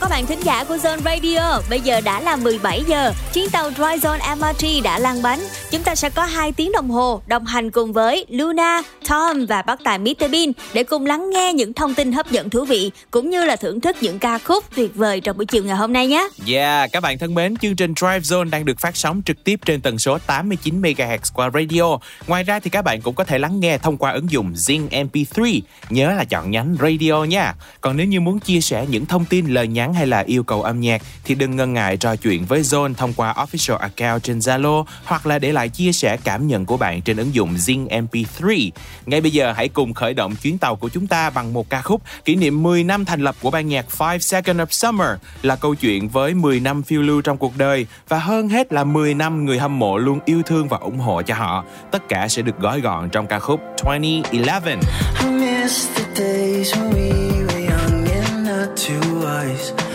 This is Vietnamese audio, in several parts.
Các bạn thính giả của Zone Radio. Bây giờ đã là 17 giờ, chuyến tàu Dry Zone MRT đã lăn bánh. Chúng ta sẽ có 2 tiếng đồng hồ đồng hành cùng với Luna, Tom và bác tài Mr Bean để cùng lắng nghe những thông tin hấp dẫn thú vị cũng như là thưởng thức những ca khúc tuyệt vời trong buổi chiều ngày hôm nay nhé. Yeah, các bạn thân mến, chương trình Drive Zone đang được phát sóng trực tiếp trên tần số 89 MHz qua radio. Ngoài ra thì các bạn cũng có thể lắng nghe thông qua ứng dụng Zing MP3. Nhớ là chọn nhánh radio nha. Còn nếu như muốn chia sẻ những thông tin lời nhắn hay là yêu cầu âm nhạc thì đừng ngần ngại trò chuyện với Zone thông qua official account trên Zalo hoặc là để lại chia sẻ cảm nhận của bạn trên ứng dụng Zing MP3. Ngay bây giờ, hãy cùng khởi động chuyến tàu của chúng ta bằng một ca khúc kỷ niệm 10 năm thành lập của ban nhạc Five Seconds of Summer, là câu chuyện với 10 năm phiêu lưu trong cuộc đời và hơn hết là 10 năm người hâm mộ luôn yêu thương và ủng hộ cho họ. Tất cả sẽ được gói gọn trong ca khúc 2011. I miss the days when we were young and not too wise.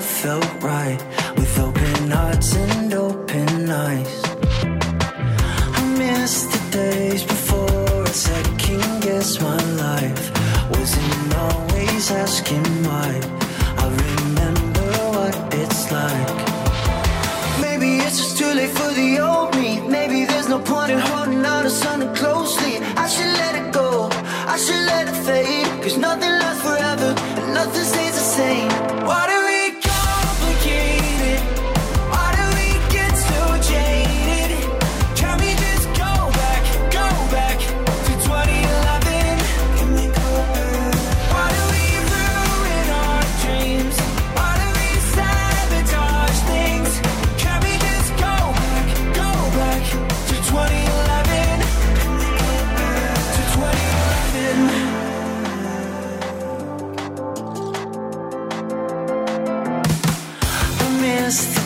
Felt right with open hearts and open eyes. I miss the days before I second guess my life. Wasn't always asking why. I remember what it's like. Maybe it's just too late for the old me. Maybe there's no point in holding on to something closely. I should let it go. I should let it fade. Cause nothing lasts forever and nothing stays the same.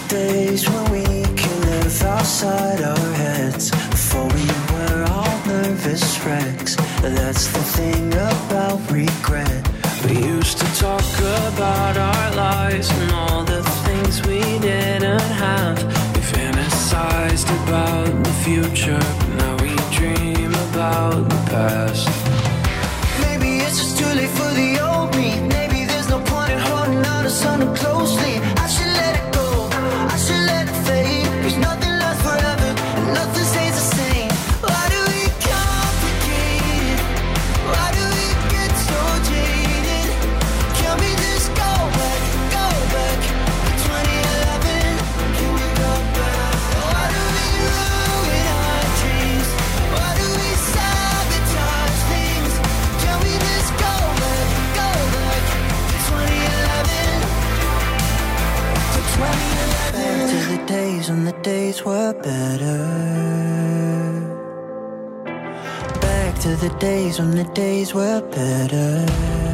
Days when we could live outside our heads. Before we were all nervous wrecks. That's the thing about regret. We used to talk about our lives And all the things we didn't have. We fantasized about the future. But now we dream about the past when the days were better. Back to the days when the days were better.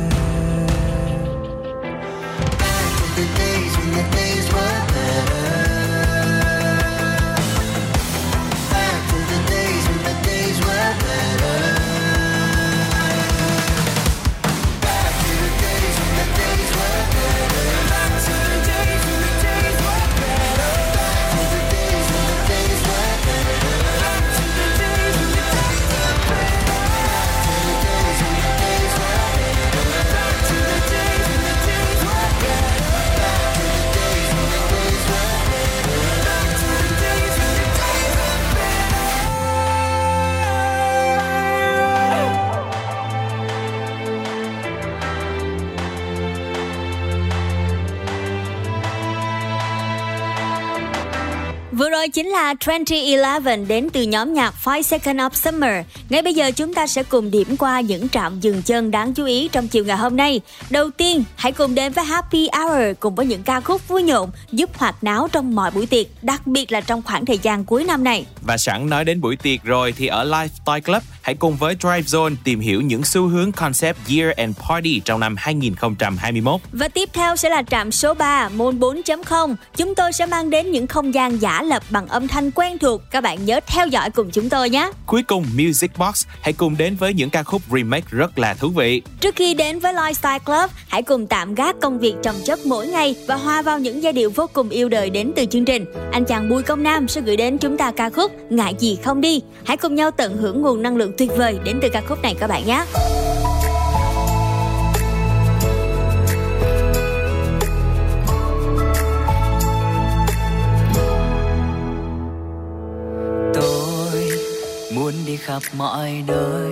Là 2011 đến từ nhóm nhạc Five Seconds of Summer. Ngay bây giờ chúng ta sẽ cùng điểm qua những trạm dừng chân đáng chú ý trong chiều ngày hôm nay. Đầu tiên, hãy cùng đến với Happy Hour cùng với những ca khúc vui nhộn giúp hoạt náo trong mọi buổi tiệc, đặc biệt là trong khoảng thời gian cuối năm này. Và sẵn nói đến buổi tiệc rồi thì ở Live Toy Club Hãy cùng với Drive Zone tìm hiểu những xu hướng concept Year and Party trong năm 2021. Và tiếp theo sẽ là trạm số 3 môn 4.0. Chúng tôi sẽ mang đến những không gian giả lập bằng âm thanh quen thuộc. Các bạn nhớ theo dõi cùng chúng tôi nhé. Cuối cùng Music Box hãy cùng đến với những ca khúc remake rất là thú vị. Trước khi đến với Lifestyle Club, hãy cùng tạm gác công việc trồng chất mỗi ngày và hòa vào những giai điệu vô cùng yêu đời đến từ chương trình. Anh chàng Bùi Công Nam sẽ gửi đến chúng ta ca khúc Ngại gì không đi. Hãy cùng nhau tận hưởng nguồn năng lượng tuyệt vời đến từ ca khúc này các bạn nhé. tôi muốn đi khắp mọi nơi,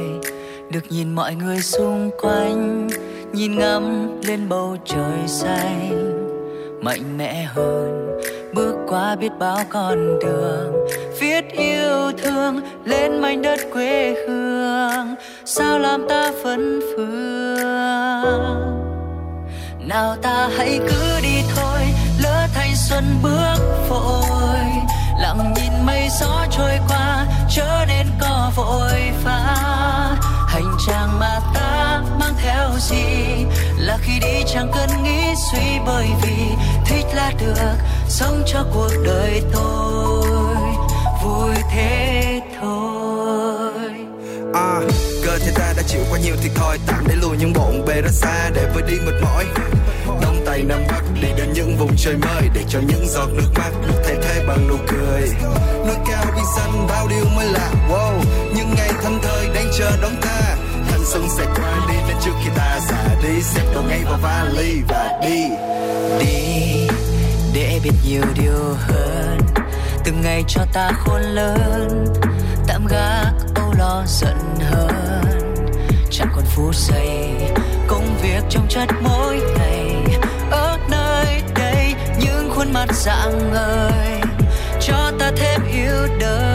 được nhìn mọi người xung quanh, nhìn ngắm lên bầu trời xanh, mạnh mẽ hơn bước qua biết bao con đường. Viết yêu thương lên mảnh đất quê hương. Sao làm ta phấn phương? Nào ta hãy cứ đi thôi, lỡ thanh xuân bước vội. Lặng nhìn mây gió trôi qua, chớ nên có vội vã. Hành trang mà ta theo gì? Là khi đi chẳng cần nghĩ suy bởi vì thích là được sống cho cuộc đời tôi. Vui thế thôi. À, cơ thể ta đã chịu qua nhiều thiệt thòi tạm để lùi những bộn bề ra xa để vơi đi mệt mỏi. Đông tây nam bắc đi đến những vùng trời mới để cho những giọt nước mắt được thay thế bằng nụ cười. Núi cao biển xanh bao điều mới lạ wow những ngày thâm thời đang chờ đón ta thanh xuân sẽ qua đi nên trước khi ta già đi. Xếp đồ ngay vào vali và đi. Đi. Để biết nhiều điều hơn. Từng ngày cho ta khôn lớn. Tạm gác âu lo giận hơn chẳng còn phút giây, công việc trong chất mỗi ngày. Ở nơi đây những khuôn mặt dạng ngời cho ta thêm yêu đời.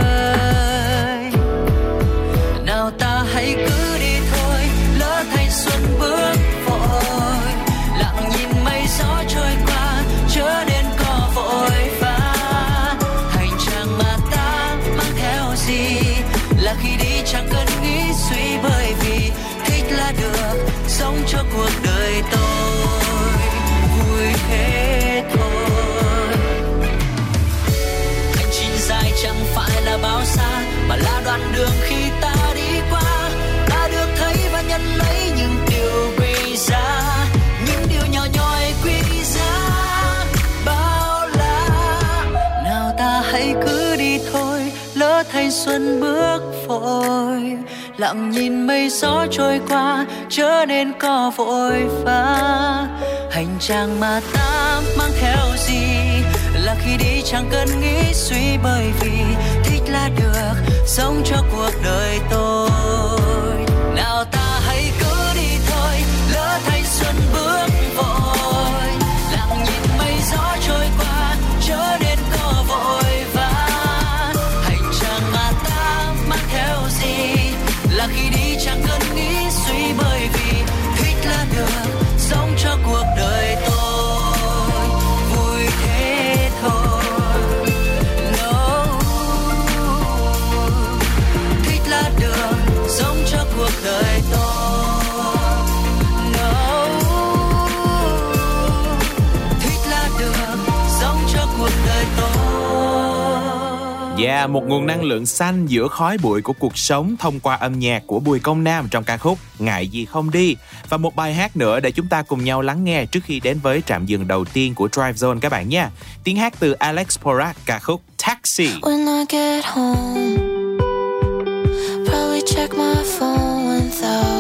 Xuân bước vội, lặng nhìn mây gió trôi qua, chớ nên có vội vã. Hành trang mà ta mang theo gì? Là khi đi chẳng cần nghĩ suy bởi vì thích là được, sống cho cuộc đời tôi. Là một nguồn năng lượng xanh giữa khói bụi của cuộc sống thông qua âm nhạc của Bùi Công Nam trong ca khúc Ngại gì không đi và một bài hát nữa để chúng ta cùng nhau lắng nghe trước khi đến với trạm dừng đầu tiên của Drive Zone các bạn nha. Tiếng hát từ Alex Porat ca khúc Taxi. When I get home, probably check my phone 1,000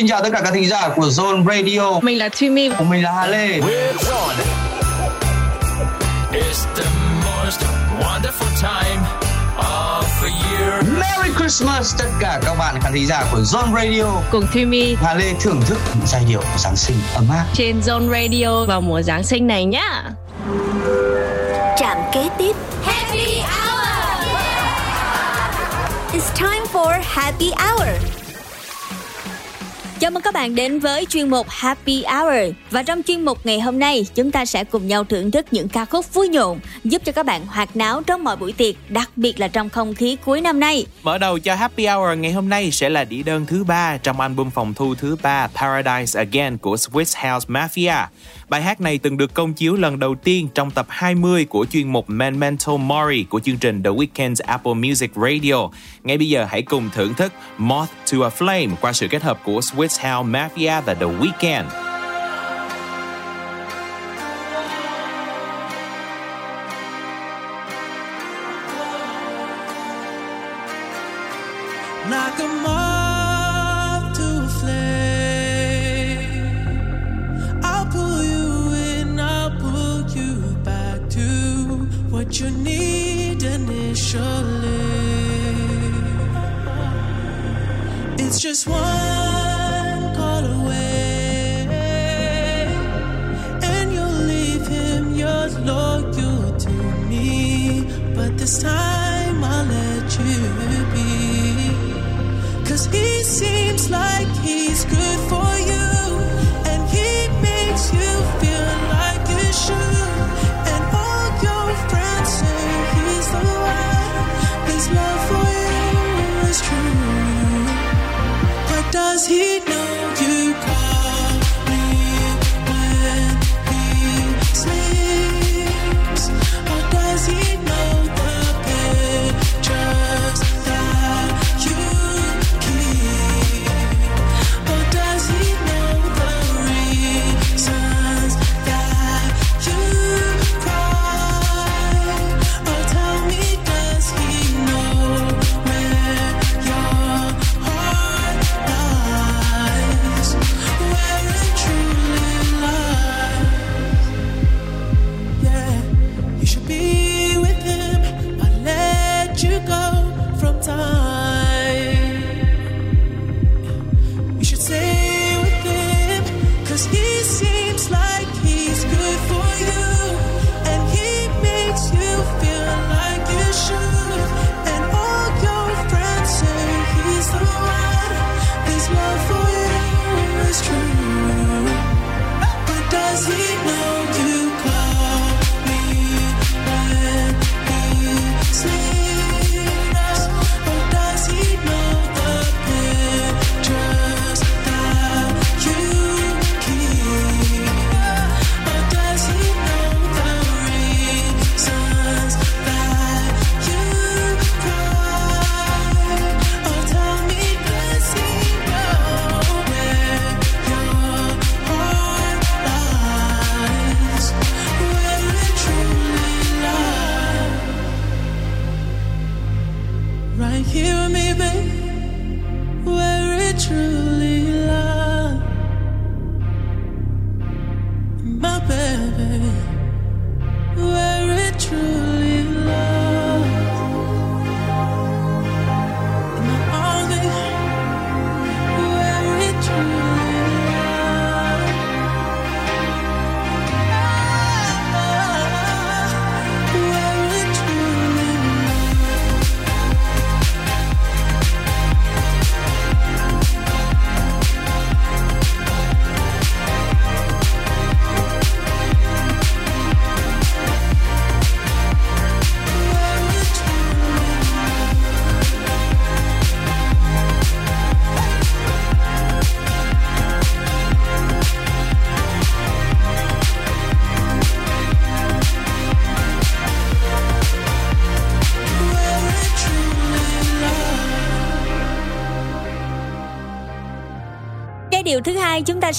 xin chào tất cả các thính giả của Zone Radio. Mình là Thùy Của mình là Hà Lê. We're on. It's the most wonderful time of the year. Merry Christmas tất cả các bạn khán thính giả của Zone Radio. cùng Thùy Hà Lê thưởng thức những giai điệu của Giáng sinh ấm áp. trên Zone Radio vào mùa Giáng sinh này nhá. Trạm kế tiếp Happy Hour It's time for Happy Hour Chào mừng các bạn đến với chuyên mục Happy Hour Và trong chuyên mục ngày hôm nay, Chúng ta sẽ cùng nhau thưởng thức những ca khúc vui nhộn, Giúp cho các bạn hoạt náo trong mọi buổi tiệc, Đặc biệt là trong không khí cuối năm nay Mở đầu cho Happy Hour ngày hôm nay sẽ là đĩa đơn thứ ba trong album phòng thu thứ ba Paradise Again của Swiss House Mafia. Bài hát này từng được công chiếu lần đầu tiên trong tập 20 của chuyên mục Memento Mori của chương trình The Weeknd's Apple Music Radio. Ngay bây giờ hãy cùng thưởng thức Moth to a Flame qua sự kết hợp của Swiss House Mafia và The Weeknd.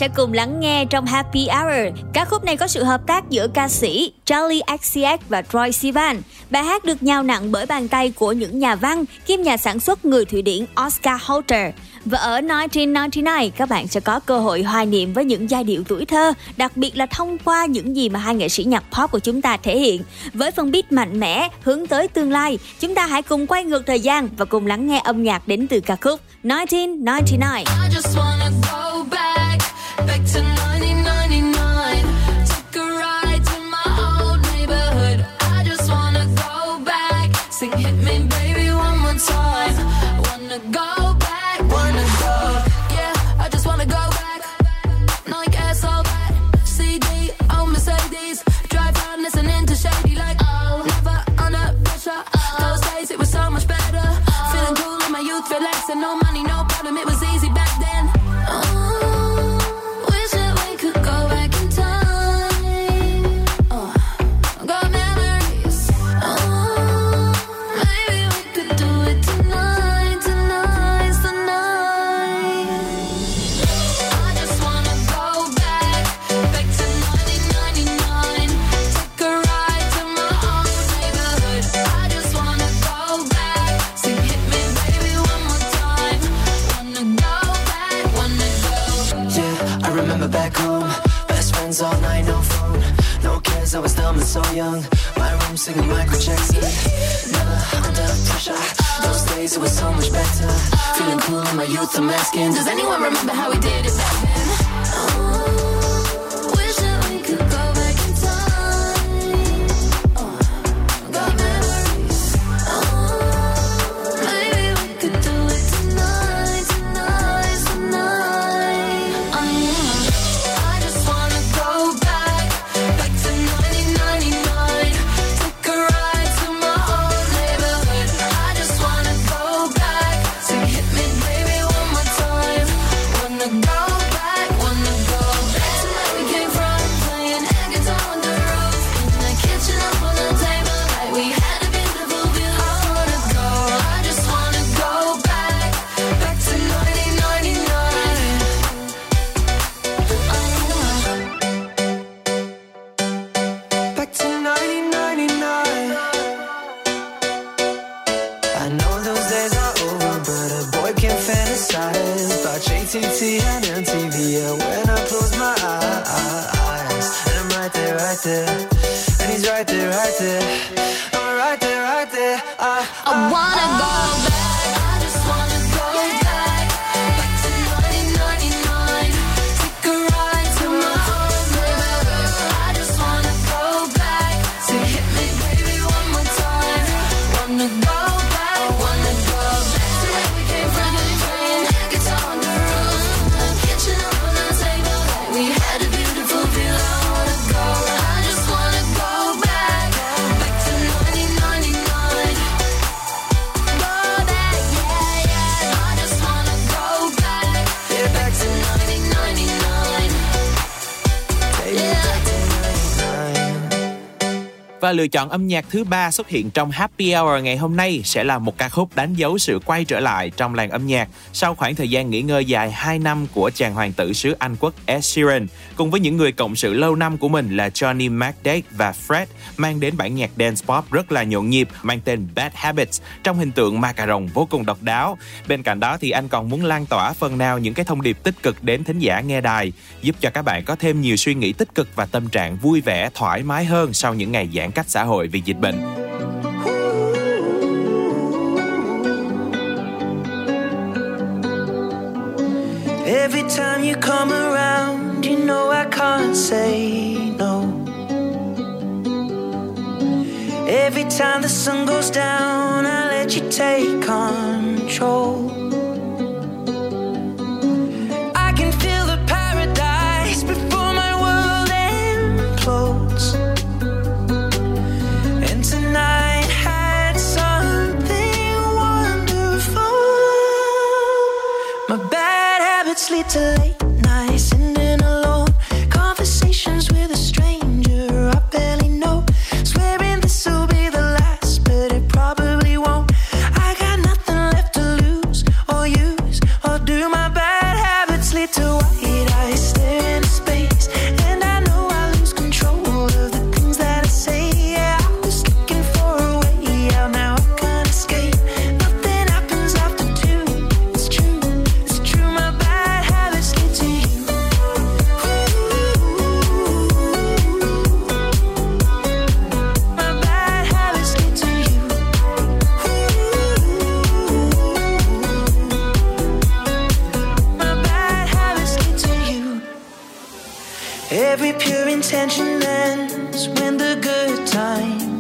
sẽ cùng lắng nghe trong Happy Hour. Ca khúc này có sự hợp tác giữa ca sĩ Charlie XCX và Troy Sivan. Bài hát được nhào nặng bởi bàn tay của những nhà văn kiêm nhà sản xuất người Thụy Điển Oscar Holter. Và ở 1999, các bạn sẽ có cơ hội hoài niệm với những giai điệu tuổi thơ, đặc biệt là thông qua những gì mà hai nghệ sĩ nhạc pop của chúng ta thể hiện. Với phần beat mạnh mẽ, hướng tới tương lai, chúng ta hãy cùng quay ngược thời gian và cùng lắng nghe âm nhạc đến từ ca khúc 1999. I just wanna go back. young. My room singing Michael Jackson. Never under pressure. Those days it was so much better. Feeling cool in my youth, I'm asking. Does anyone remember how we did it back then? Oh. Và lựa chọn âm nhạc thứ ba xuất hiện trong Happy Hour ngày hôm nay sẽ là một ca khúc đánh dấu sự quay trở lại trong làng âm nhạc sau khoảng thời gian nghỉ ngơi dài 2 năm của chàng hoàng tử xứ Anh quốc Ed Sheeran cùng với những người cộng sự lâu năm của mình là Johnny McDade và Fred mang đến bản nhạc dance pop rất là nhộn nhịp mang tên Bad Habits trong hình tượng ma cà rồng vô cùng độc đáo. Bên cạnh đó thì anh còn muốn lan tỏa phần nào những cái thông điệp tích cực đến thính giả nghe đài, giúp cho các bạn có thêm nhiều suy nghĩ tích cực và tâm trạng vui vẻ, thoải mái hơn sau những ngày giãn cách cách xã hội vì dịch bệnh. Every time you come around, you know I can't say no. Every time the sun goes down, I let you take control. Ends when the good times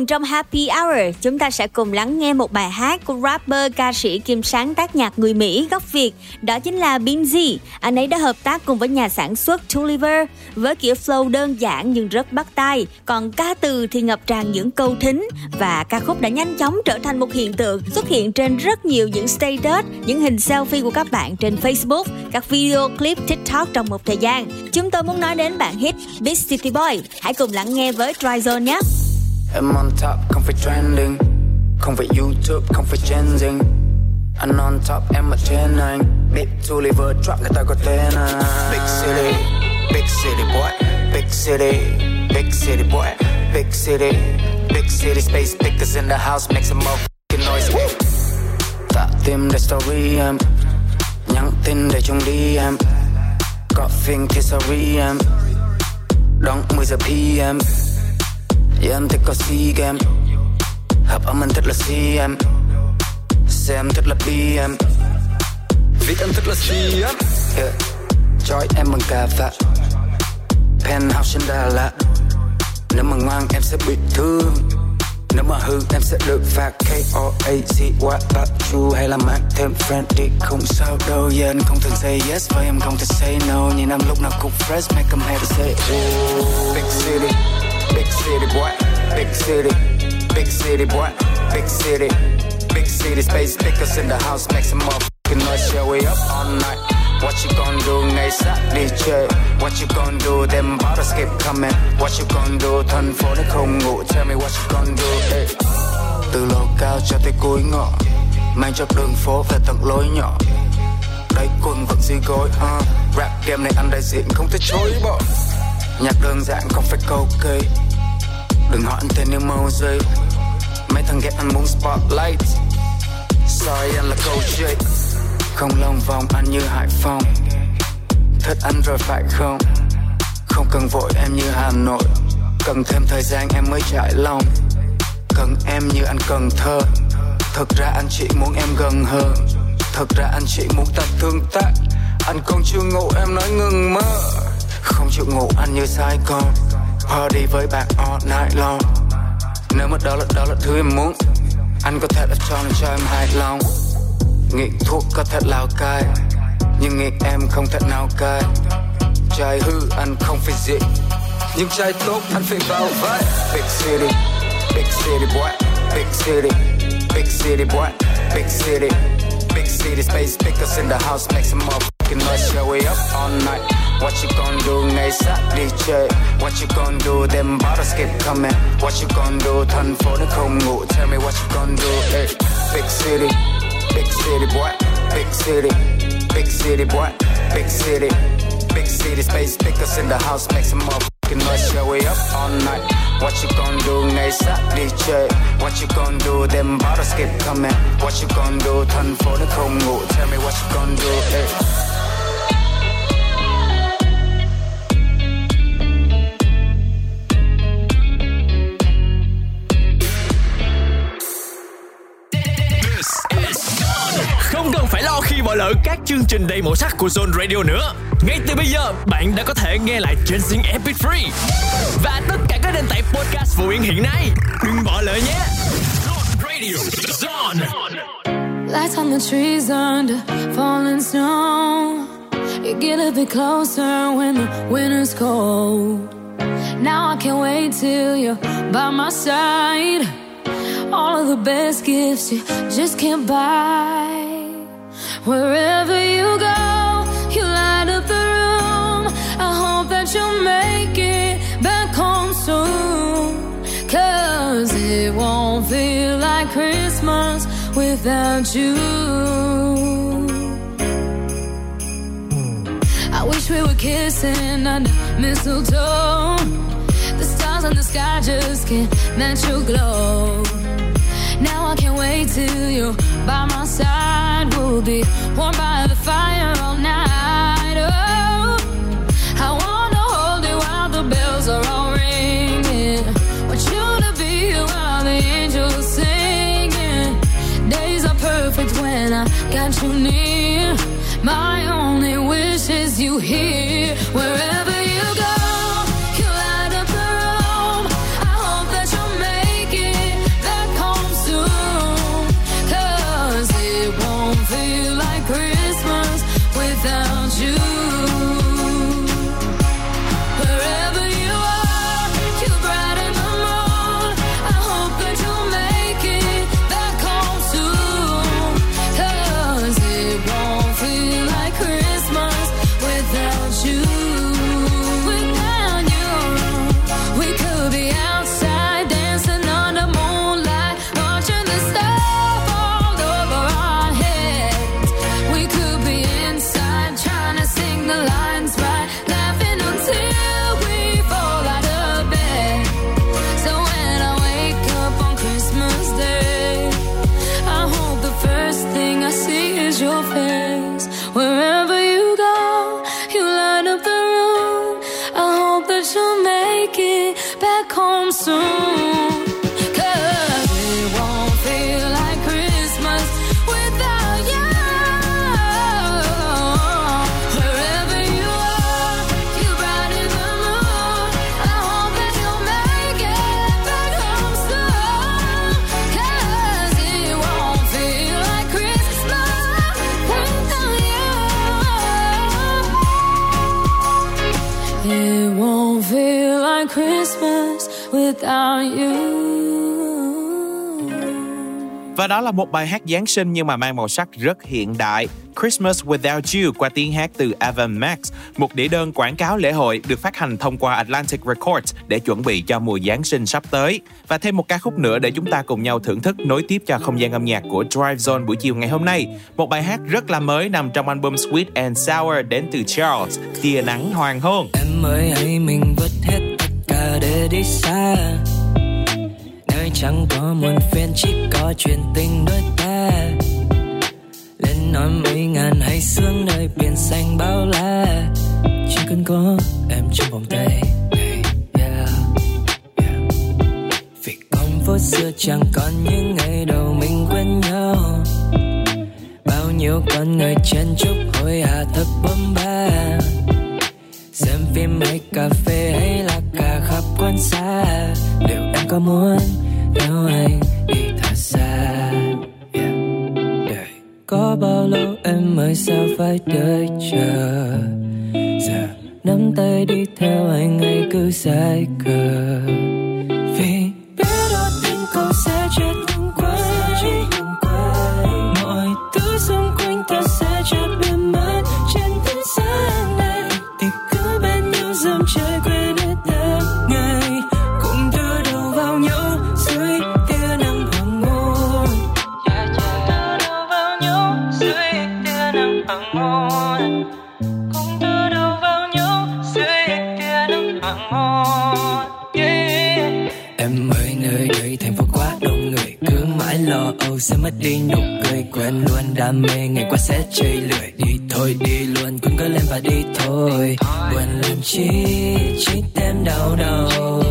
cùng trong Happy Hour, chúng ta sẽ cùng lắng nghe một bài hát của rapper, ca sĩ kiêm sáng tác nhạc người Mỹ gốc Việt, đó chính là Binzy. Anh ấy đã hợp tác cùng với nhà sản xuất Tulliver với kiểu flow đơn giản nhưng rất bắt tai, còn ca từ thì ngập tràn những câu thính và ca khúc đã nhanh chóng trở thành một hiện tượng xuất hiện trên rất nhiều những status, những hình selfie của các bạn trên Facebook, các video clip TikTok trong một thời gian. Chúng tôi muốn nói đến bản hit Big City Boy. Hãy cùng lắng nghe với Tryzone nhé. Em on top, không phải trending. Không phải YouTube, không phải trending Anh on top, em ở trên anh. Big Tulliver drop, người ta có tên anh. Big city, big city boy. Big city, big city boy. Big city, Big city space. Pickers in the house make some motherfucking noise. Tạ tim để story em, nhắn tin để chung đi em. Có phim thì sorry em, đón 10 giờ PM. Giờ em thích có si game, hợp âm anh thích là CM, xem thích là BM. vì em thích là CM. Yeah. Joy em bằng cà phê, penthouse trên Đà Lạt. Nếu mà ngoan em sẽ bị thương Nếu mà hư em sẽ được phạt K-O-A-Z What about you Hay là mang thêm friend đi Không sao đâu Yeah anh không thường say yes Và em không thể say no Nhìn em lúc nào cũng fresh Make em hay to say oh. Big city city, Big city, boy, Big city Big city, space Pickers in the house, Make some motherfucking noise Yeah we up all night? What you gonna do ngày sát đi chơi What you gonna do? Them bottles keep coming. What you gonna do? Thành phố nó không ngủ Tell me what you gonna do, hey. Từ lầu cao cho tới cuối ngõ, Mang cho đường phố về tận lối nhỏ. Đây quần vẫn di gối uh. Rap game này anh đại diện không thể chối bỏ. Nhạc đơn giản không phải câu cây Đừng hỏi anh tên như Mosey Mấy thằng ghét anh muốn spotlight. Sorry, anh là câu chuyện. Không lòng vòng, anh như Hải Phòng. Thích anh rồi phải không? Không cần vội, em như Hà Nội. Cần thêm thời gian, em mới trải lòng. Cần em như anh cần thơ. Thật ra anh chỉ muốn em gần hơn. Thật ra anh chỉ muốn ta tương tác. Anh còn chưa ngủ, em nói ngừng mơ. Không chịu ngủ, anh như sai con Party với bạn all night long. Nếu mà đó là đó là thứ em muốn Anh có thể là cho nên cho em hài lòng. Nghiện thuốc có thể lao cai Nhưng nghiện em không thể nào cai Trai hư anh không phải dị Nhưng trai tốt anh phải vào vai Big city, big city boy Big city, big city boy Big city, big city space Pickers in the house make some motherfucking noise Yeah we up all night? What you gonna do ngày sát đi What you gonna do them bottles keep coming What you gonna do thành phố nó không Tell me what you gonna do hey. Big city Big city boy, big city, big city boy, big city, big city space pickers in the house make some motherfucking noise. Yeah, we up all night. What you gonna do ngày sát đi? What you gonna do? Them bottles keep coming. What you gonna do? Thành phố nó không. Tell me what you gonna do? Hey. Bỏ lỡ các chương trình đầy màu sắc của Zone Radio nữa. Ngay từ bây giờ, bạn đã có thể nghe lại trên Zing MP3 và tất cả các nền tảng podcast phổ biến hiện nay. Đừng bỏ lỡ nhé. Zone Radio, Zone. Lights on the trees under falling snow. You get a bit closer when the winter's cold. Now I can't wait till you're by my side. All of the best gifts you just can't buy. Wherever you go, you light up the room. I hope that you'll make it back home soon. Cause it won't feel like Christmas without you. I wish we were kissing under mistletoe. The stars in the sky just can't match your glow. Now I can't wait till you're by my side. We'll be warm by the fire all night. Oh, I wanna hold you while the bells are all ringing. Want you to be here while the angels singing. Days are perfect when I got you near. My only wish is you here wherever Và đó là một bài hát Giáng sinh nhưng mà mang màu sắc rất hiện đại. Christmas Without You qua tiếng hát từ Evan Max, một đĩa đơn quảng cáo lễ hội được phát hành thông qua Atlantic Records để chuẩn bị cho mùa Giáng sinh sắp tới. Và thêm một ca khúc nữa để chúng ta cùng nhau thưởng thức nối tiếp cho không gian âm nhạc của Drive Zone buổi chiều ngày hôm nay. Một bài hát rất là mới nằm trong album Sweet and Sour đến từ Charles, Tia nắng hoàng hôn. Em ơi hãy mình vứt hết tất cả để đi xa Chẳng có muôn phiền chỉ có chuyện tình đôi ta. Lên nói mấy ngàn hay sương nơi biển xanh bao la. Chỉ cần có em trong vòng tay Hey, yeah, yeah. Vì con phố xưa chẳng còn những ngày đầu mình quen nhau. Bao nhiêu con người chen chúc hối hả thật bấm ba. Xem phim hay cà phê hay là cả khắp quan xa. Liệu em có muốn nếu anh đi thật xa, yeah. Yeah. có bao lâu em mới sao phải đợi chờ giờ nắm tay đi theo anh ngày cứ say cờ vì biết đôi tình cô sẽ chết sẽ mất đi nụ cười Quen luôn, đam mê ngày qua sẽ chơi lười. Đi thôi, đi luôn cuốn cứ lên và đi thôi. Buồn làm chi chỉ tem đau đầu.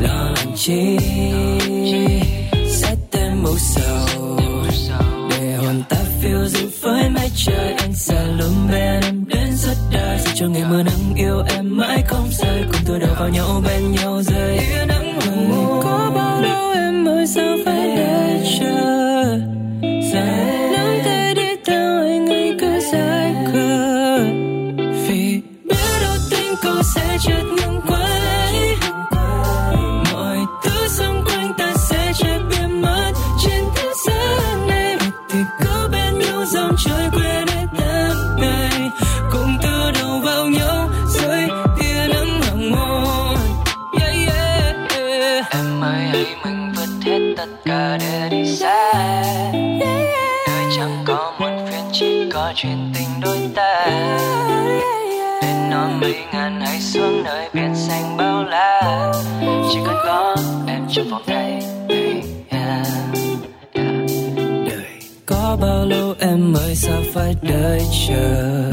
Lo làm chi, sẽ tem mù sầu. Để hồn ta phiêu du với mái trời Anh sẽ luôn bên em đến suốt đời Dù cho ngày mưa nắng yêu em. Mãi không rời Cùng tôi đầu vào nhau bên nhau rơi. Yêu nắng em mới sao phải đợi chờ? Giờ nắm tay đi, theo anh ấy cứ dài khờ. Vì biết đâu tình cô sẽ chợt ngừng mấy ngàn hay xuống nơi biển xanh bao la. Chỉ cần có em trong vòng tay yeah. đời có bao lâu em mới sao phải đợi chờ?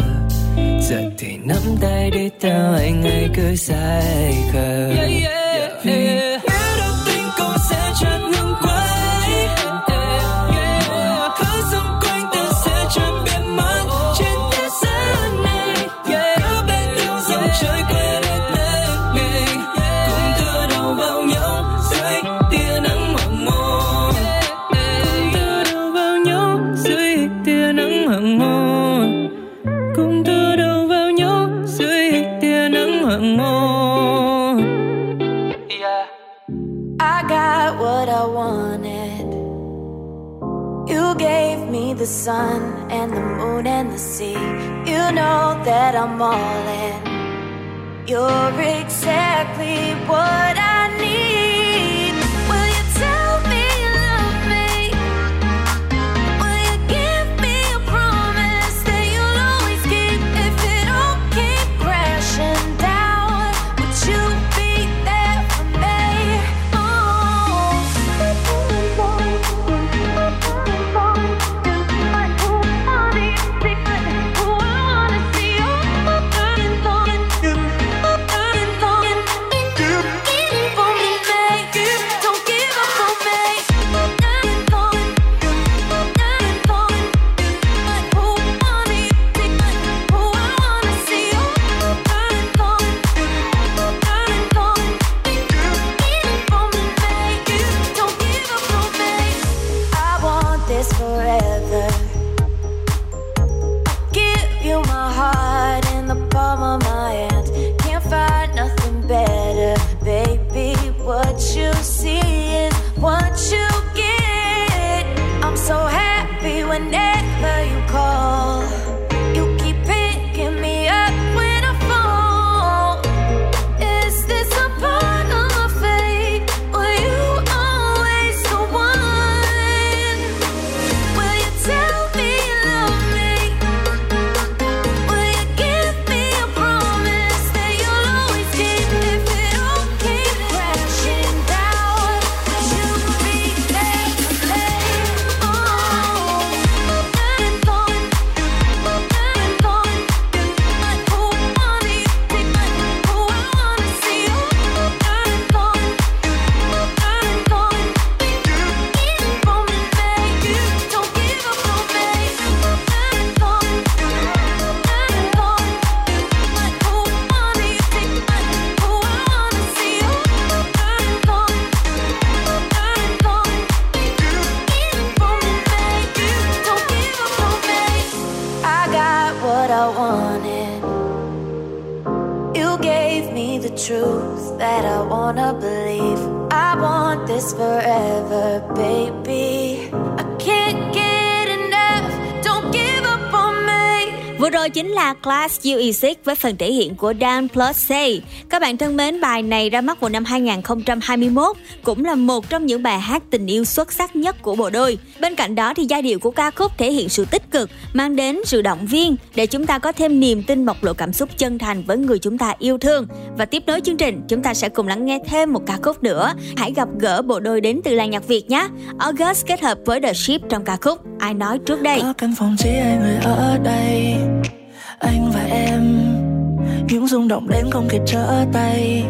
Giờ thì nắm tay đi theo anh ấy cứ dài khờ. Vì biết đâu sea. You know that I'm all in. You're exactly what I need. Forever, baby. Vừa rồi chính là Class UE6 với phần thể hiện của Dan Plus Say. Các bạn thân mến, bài này ra mắt vào năm 2021, cũng là một trong những bài hát tình yêu xuất sắc nhất của bộ đôi. Bên cạnh đó thì giai điệu của ca khúc thể hiện sự tích cực, mang đến sự động viên để chúng ta có thêm niềm tin bộc lộ cảm xúc chân thành với người chúng ta yêu thương. Và tiếp nối chương trình, chúng ta sẽ cùng lắng nghe thêm một ca khúc nữa. Hãy gặp gỡ bộ đôi đến từ làng nhạc Việt nhé. August kết hợp với The Ship trong ca khúc Ai nói trước đây. Có căn phòng chỉ hai người ở đây anh và em. Những rung động đến không kịp trở tay.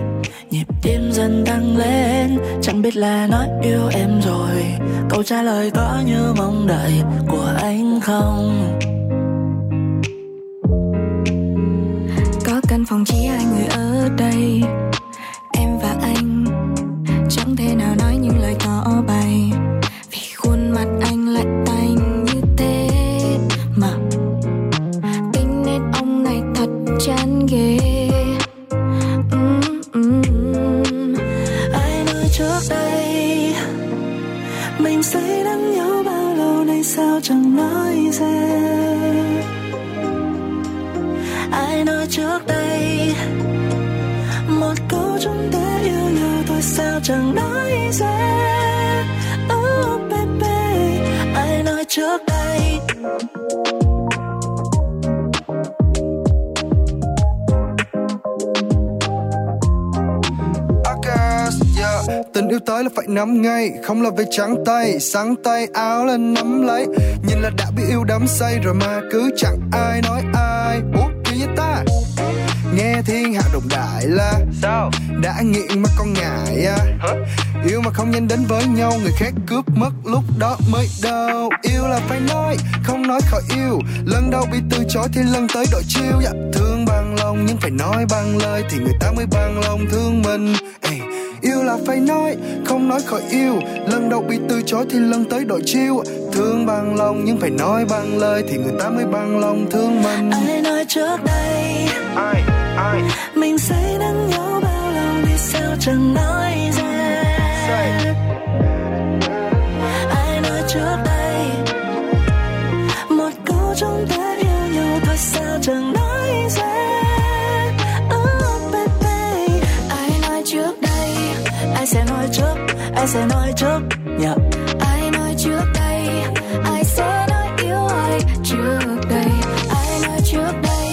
Nhịp tim dần tăng lên, Chẳng biết là nói yêu em rồi. Câu trả lời có như mong đợi của anh không? Có căn phòng chỉ hai người ở đây. Em và anh, Chẳng thể nào nói những lời tỏ chán ghê. Ừ, ừ, ừ. Ai nói trước đây? Mình say đắm nhau bao lâu nay sao chẳng nói ra? Ai nói trước đây? Một câu chúng ta yêu nhau thôi sao chẳng nói ra? Oh baby, Ai nói trước Tình yêu tới là phải nắm ngay Không là về trắng tay Sáng tay áo lên nắm lấy. Nhìn là đã biết yêu đắm say rồi mà Cứ chẳng ai nói ai. Ủa kiểu như ta? Nghe thiên hạ đồng đại là Sao? Đã nghiện mà con ngại à. Yêu mà không nhanh đến với nhau Người khác cướp mất lúc đó mới đau. Yêu là phải nói Không nói khỏi yêu. Lần đầu bị từ chối thì lần tới đổi chiêu. Yeah. Thương bằng lòng nhưng phải nói bằng lời Thì người ta mới bằng lòng thương mình. Ê, Yêu là phải nói Không nói khỏi yêu. Lần đầu bị từ chối thì lần tới đổi chiêu. Thương bằng lòng nhưng phải nói bằng lời Thì người ta mới bằng lòng thương mình. Ai nói trước đây Ai, ai? Mình say nắng nhau bao lâu đi sao chẳng nói ra. Ai nói trước đây? Một câu chúng ta yêu nhau thôi sao chẳng nói sẽ nói trước. Yeah. Ai nói trước đây? Ai sẽ nói yêu ai trước đây? Ai nói trước đây?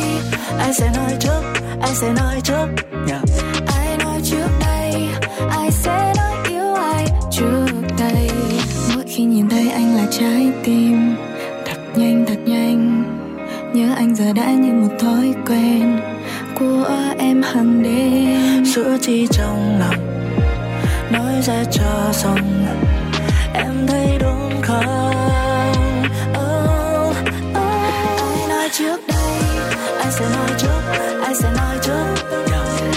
Ai sẽ nói trước? Ai sẽ nói trước? Yeah. Ai nói trước đây? Ai sẽ nói yêu ai trước đây? Mỗi khi nhìn thấy anh là trái tim. Thật nhanh thật nhanh. Nhớ anh giờ đã như một thói quen. Của em hàng đêm. Sữa chi trong lòng Nói ra cho xong Em thấy đúng không? Oh, oh. Ai nói trước đây? Ai sẽ nói trước? Ai sẽ nói trước.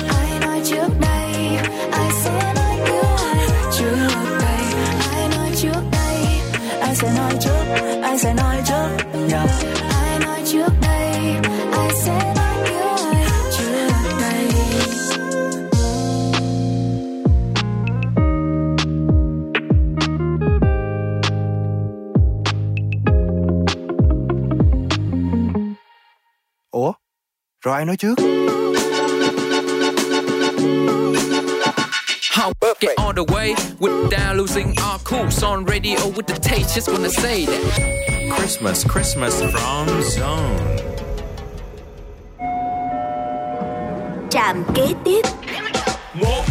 Ai nói trước đây? Ai sẽ nói yêu ai trước đây Ai nói trước đây? Ai sẽ nói trước? Ai sẽ nói trước? yeah. Rồi ai nói trước How get all the way without losing our cool. On radio with the taste, just wanna say that. Christmas, Christmas from Zone. Trạm kế tiếp một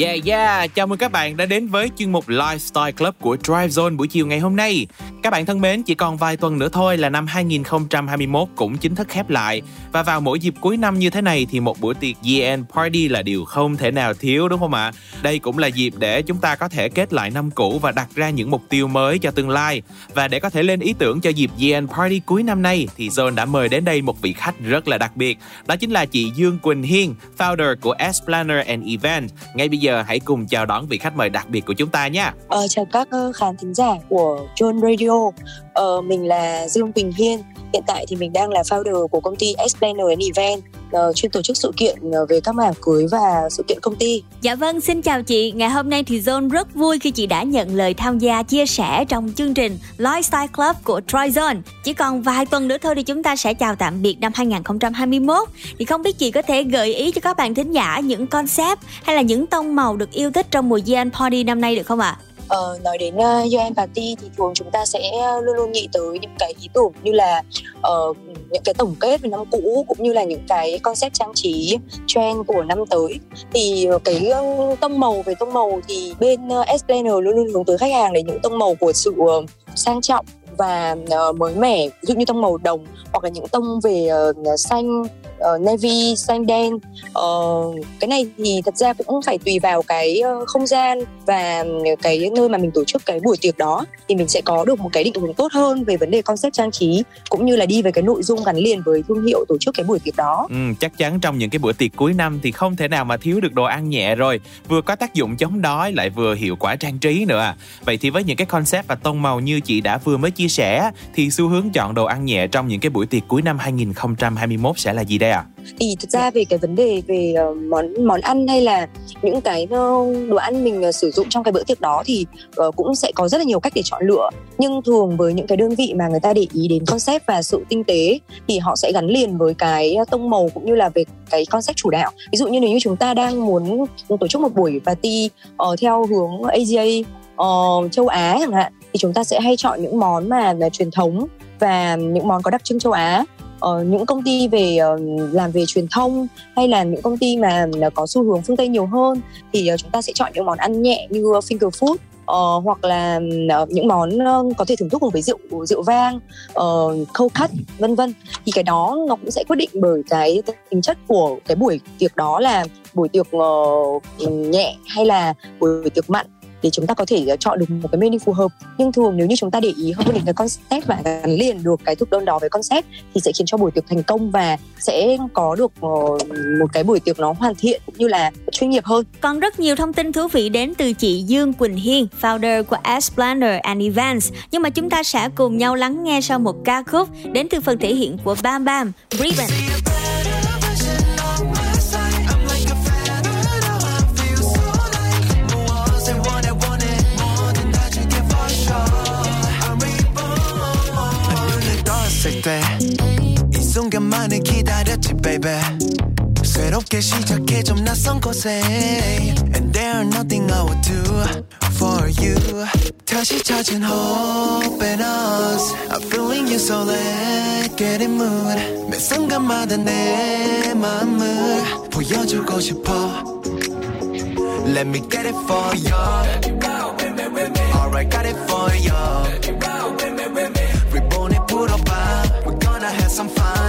Yeah yeah, chào mừng các bạn đã đến với chuyên mục Lifestyle Club của Drive Zone buổi chiều ngày hôm nay. Các bạn thân mến, chỉ còn vài tuần nữa thôi là năm 2021 cũng chính thức khép lại và vào mỗi dịp cuối năm như thế này thì một bữa tiệc year party là điều không thể nào thiếu đúng không ạ? Đây cũng là dịp để chúng ta có thể kết lại năm cũ và đặt ra những mục tiêu mới cho tương lai. Và để có thể lên ý tưởng cho dịp year party cuối năm nay thì Zone đã mời đến đây một vị khách rất là đặc biệt. Đó chính là chị Dương Quỳnh Hiên, founder của S Planner and Event. Ngay bây giờ hãy cùng chào đón vị khách mời đặc biệt của chúng ta nha. Ờ, chào các khán thính giả của John Radio. Radio. Uh, ờ, mình là Dương Quỳnh Hiên. Hiện tại thì mình đang là founder của công ty Explainer and Event ờ, chuyên tổ chức sự kiện ờ, về các mảng cưới và sự kiện công ty. Dạ vâng, xin chào chị. Ngày hôm nay thì Zone rất vui khi chị đã nhận lời tham gia chia sẻ trong chương trình Lifestyle Club của Tryzone. Chỉ còn vài tuần nữa thôi thì chúng ta sẽ chào tạm biệt năm 2021. Thì không biết chị có thể gợi ý cho các bạn thính giả những concept hay là những tông màu được yêu thích trong mùa Gian Party năm nay được không ạ? Ờ, nói đến ờ, uh, Party thì thường chúng ta sẽ luôn luôn nghĩ tới những cái ý tưởng như là uh, những cái tổng kết về năm cũ cũng như là những cái concept trang trí trend của năm tới. Thì cái uh, tông màu về tông màu thì bên uh, Planner luôn luôn hướng tới khách hàng để những tông màu của sự uh, sang trọng và uh, mới mẻ ví dụ như tông màu đồng hoặc là những tông về uh, xanh uh, navy xanh đen. Uh, cái này thì thật ra cũng phải tùy vào cái ờ, không gian và cái nơi mà mình tổ chức cái buổi tiệc đó. Thì mình sẽ có được một cái định hướng tốt hơn về vấn đề concept trang trí cũng như là đi về cái nội dung gắn liền với thương hiệu tổ chức cái buổi tiệc đó. Ừ, chắc chắn trong những cái bữa tiệc cuối năm thì không thể nào mà thiếu được đồ ăn nhẹ rồi vừa có tác dụng chống đói lại vừa hiệu quả trang trí nữa. Vậy thì với những cái concept và tông màu như chị đã vừa mới chia sẻ thì xu hướng chọn đồ ăn nhẹ trong những cái buổi tiệc cuối năm 2021 sẽ là gì đây? À? Thì thực ra về cái vấn đề về uh, món món ăn hay là những cái uh, đồ ăn mình uh, sử dụng trong cái bữa tiệc đó thì uh, cũng sẽ có rất là nhiều cách để chọn lựa. Nhưng thường với những cái đơn vị mà người ta để ý đến concept và sự tinh tế thì họ sẽ gắn liền với cái tông màu cũng như là về cái concept chủ đạo. Ví dụ như nếu như chúng ta đang muốn tổ chức một buổi party uh, theo hướng Asia uh, châu Á chẳng hạn thì chúng ta sẽ hay chọn những món mà là truyền thống và những món có đặc trưng châu Á uh, những công ty về uh, làm về truyền thông hay là những công ty mà uh, có xu hướng phương tây nhiều hơn thì uh, chúng ta sẽ chọn những món ăn nhẹ như finger food uh, hoặc là uh, những món uh, có thể thưởng thức cùng với rượu rượu vang, uh, khâu cắt vân vân. Thì cái đó nó cũng sẽ quyết định bởi cái tính chất của cái buổi tiệc đó là buổi tiệc uh, nhẹ hay là buổi tiệc mặn để chúng ta có thể ờ, chọn được một cái menu phù hợp nhưng thường nếu như chúng ta để ý hơn đến cái concept và gắn liền được cái thực đơn đó với concept thì sẽ khiến cho buổi tiệc thành công và sẽ có được ờ, một cái buổi tiệc nó hoàn thiện cũng như là chuyên nghiệp hơn Còn rất nhiều thông tin thú vị đến từ chị Dương Quỳnh Hiên, founder của Planner and Events. Nhưng mà chúng ta sẽ cùng nhau lắng nghe sau một ca khúc đến từ phần thể hiện của Bam Bam, Ribbon. 순간만을 기다렸지 baby 새롭게 시작해 좀 낯선 곳에 And there's nothing I would do for you 다시 찾은 hope in us I'm feeling you so let's get in mood 매 순간마다 내 마음을 보여주고 싶어 Let me get it for you Alright got it for you 리본에 풀어봐 We're gonna have some fun 자 이제 새롭게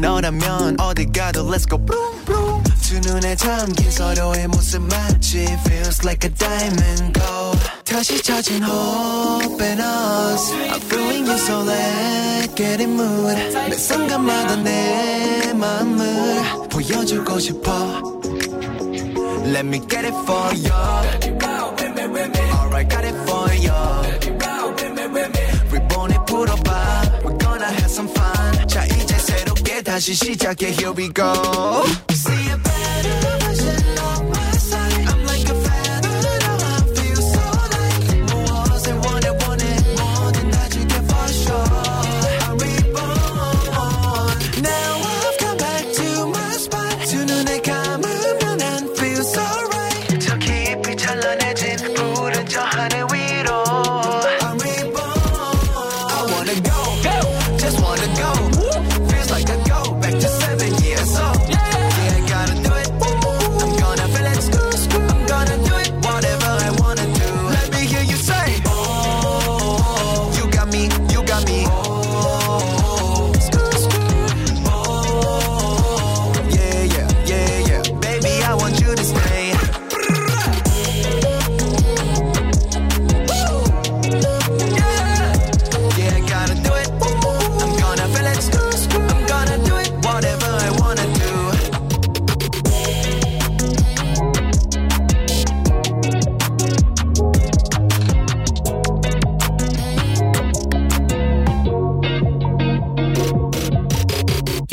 너라면 어디 가도 let's go boom boom 두 눈에 잠긴 서로의 모습 마치 feels like a diamond gold 다시 찾은 hope in us I'm feeling you so let's get in mood 매 순간마다 내 마음을 보여주고 싶어 Let me get it for you Alright got it for you 리본에 풀어봐 We're gonna have some fun 자 이제 새롭게 다시 시작해 Here we go See a better version of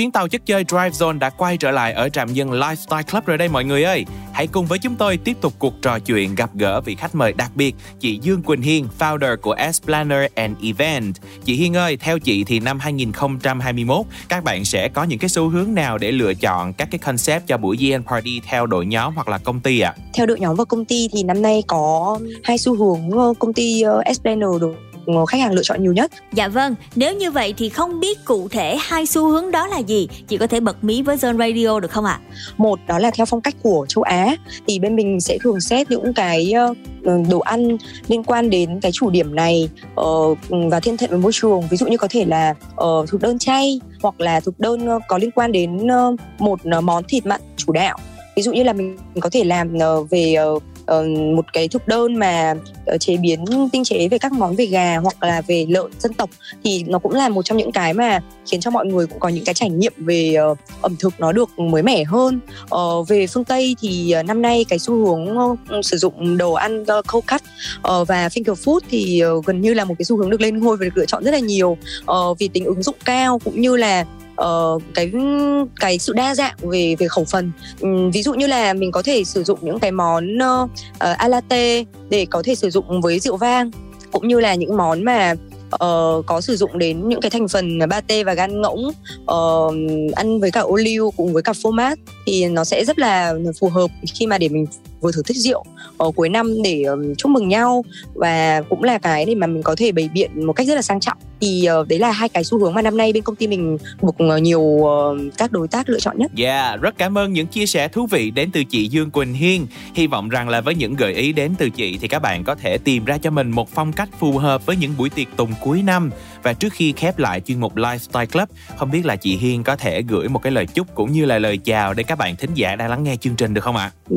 chuyến tàu chất chơi Drive Zone đã quay trở lại ở trạm dân Lifestyle Club rồi đây mọi người ơi. Hãy cùng với chúng tôi tiếp tục cuộc trò chuyện gặp gỡ vị khách mời đặc biệt, chị Dương Quỳnh Hiên, founder của Esplaner and Event. Chị Hiên ơi, theo chị thì năm 2021 các bạn sẽ có những cái xu hướng nào để lựa chọn các cái concept cho buổi GN Party theo đội nhóm hoặc là công ty ạ? À? Theo đội nhóm và công ty thì năm nay có hai xu hướng ờ, công ty ờ, S Planner được khách hàng lựa chọn nhiều nhất. Dạ vâng, nếu như vậy thì không biết cụ thể hai xu hướng đó là gì, chị có thể bật mí với Zone Radio được không ạ? À? Một đó là theo phong cách của châu Á thì bên mình sẽ thường xét những cái đồ ăn liên quan đến cái chủ điểm này uh, và thân thiện với môi trường, ví dụ như có thể là uh, thực đơn chay hoặc là thực đơn có liên quan đến uh, một món thịt mặn chủ đạo ví dụ như là mình có thể làm về uh, một cái thực đơn mà uh, chế biến tinh chế về các món về gà hoặc là về lợn dân tộc thì nó cũng là một trong những cái mà khiến cho mọi người cũng có những cái trải nghiệm về uh, ẩm thực nó được mới mẻ hơn. Uh, về phương tây thì uh, năm nay cái xu hướng uh, sử dụng đồ ăn uh, cold cut uh, và finger food thì uh, gần như là một cái xu hướng được lên ngôi và được lựa chọn rất là nhiều. Uh, vì tính ứng dụng cao cũng như là uh, cái cái sự đa dạng về về khẩu phần. Um, ví dụ như là mình có thể sử dụng những cái món uh, alate để có thể sử dụng với rượu vang cũng như là những món mà uh, có sử dụng đến những cái thành phần pate và gan ngỗng uh, ăn với cả ô liu cùng với cả phô mát thì nó sẽ rất là phù hợp khi mà để mình vừa thử thức rượu ở cuối năm để um, chúc mừng nhau và cũng là cái để mà mình có thể bày biện một cách rất là sang trọng thì uh, đấy là hai cái xu hướng mà năm nay bên công ty mình buộc ờ, nhiều uh, các đối tác lựa chọn nhất. Yeah, rất cảm ơn những chia sẻ thú vị đến từ chị Dương Quỳnh Hiên. Hy vọng rằng là với những gợi ý đến từ chị thì các bạn có thể tìm ra cho mình một phong cách phù hợp với những buổi tiệc tùng cuối năm. Và trước khi khép lại chuyên mục Lifestyle Club, không biết là chị Hiên có thể gửi một cái lời chúc cũng như là lời chào đến các bạn thính giả đang lắng nghe chương trình được không ạ? À? Ừ,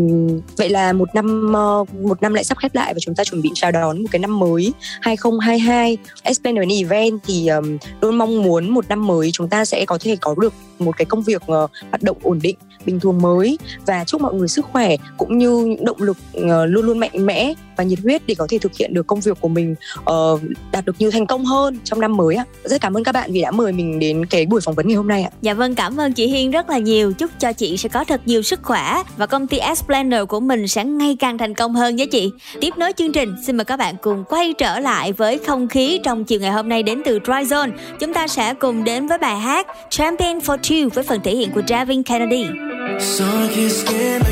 vậy là một năm ờ, một năm lại sắp khép lại và chúng ta chuẩn bị chào đón một cái năm mới 2022. Explainer Event thì um, luôn mong muốn một năm mới chúng ta sẽ có thể có được một cái công việc uh, hoạt động ổn định bình thường mới và chúc mọi người sức khỏe cũng như những động lực uh, luôn luôn mạnh mẽ và nhiệt huyết để có thể thực hiện được công việc của mình uh, đạt được nhiều thành công hơn trong năm mới ạ. Rất cảm ơn các bạn vì đã mời mình đến cái buổi phỏng vấn ngày hôm nay ạ. Dạ vâng, cảm ơn chị Hiên rất là nhiều. Chúc cho chị sẽ có thật nhiều sức khỏe và công ty Esplaner của mình sẽ ngày càng thành công hơn nhé chị. Tiếp nối chương trình, xin mời các bạn cùng quay trở lại với không khí trong chiều ngày hôm nay đến từ Dry Zone. Chúng ta sẽ cùng đến với bài hát Champion for Two với phần thể hiện của Davin Kennedy.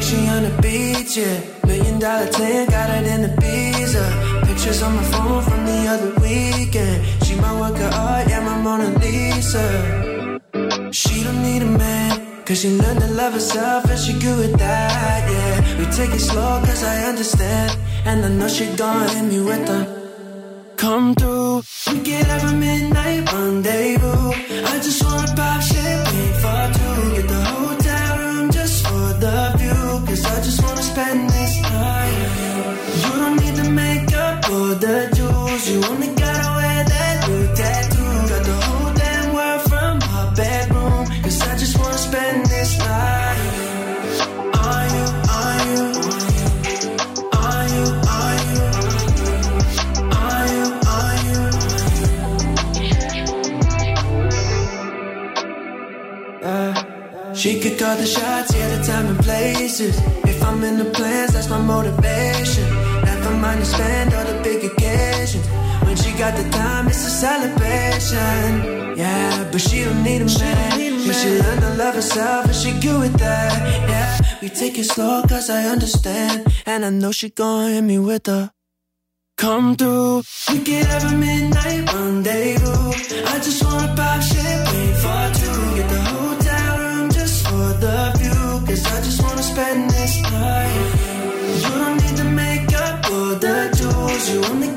She on the beach, yeah. Million dollar tan, got it in the visa. Pictures on my phone from the other weekend. She my work of art, yeah, my Mona Lisa. She don't need a man, cause she learned to love herself and she good with that, yeah. We take it slow cause I understand. And I know she gon' hit me with the come through. We can have a midnight rendezvous. I just wanna pop champagne for two. Get the hotel room just for the view. Cause I just wanna spend this night. You don't need the makeup or the jewels. You only gotta wear that she could call the shots, yeah, the time and places. If I'm in the plans, that's my motivation. Never mind to spend all the big occasions. When she got the time, it's a celebration. Yeah, but she don't need a man. Cause she learned to love herself and she good with that. Yeah, we take it slow cause I understand. And I know she gon' hit me with the come through. We can have a midnight rendezvous. I just wanna pop shit, champagne for two. Get the hotel spend this night. You don't need the makeup or the jewels. You only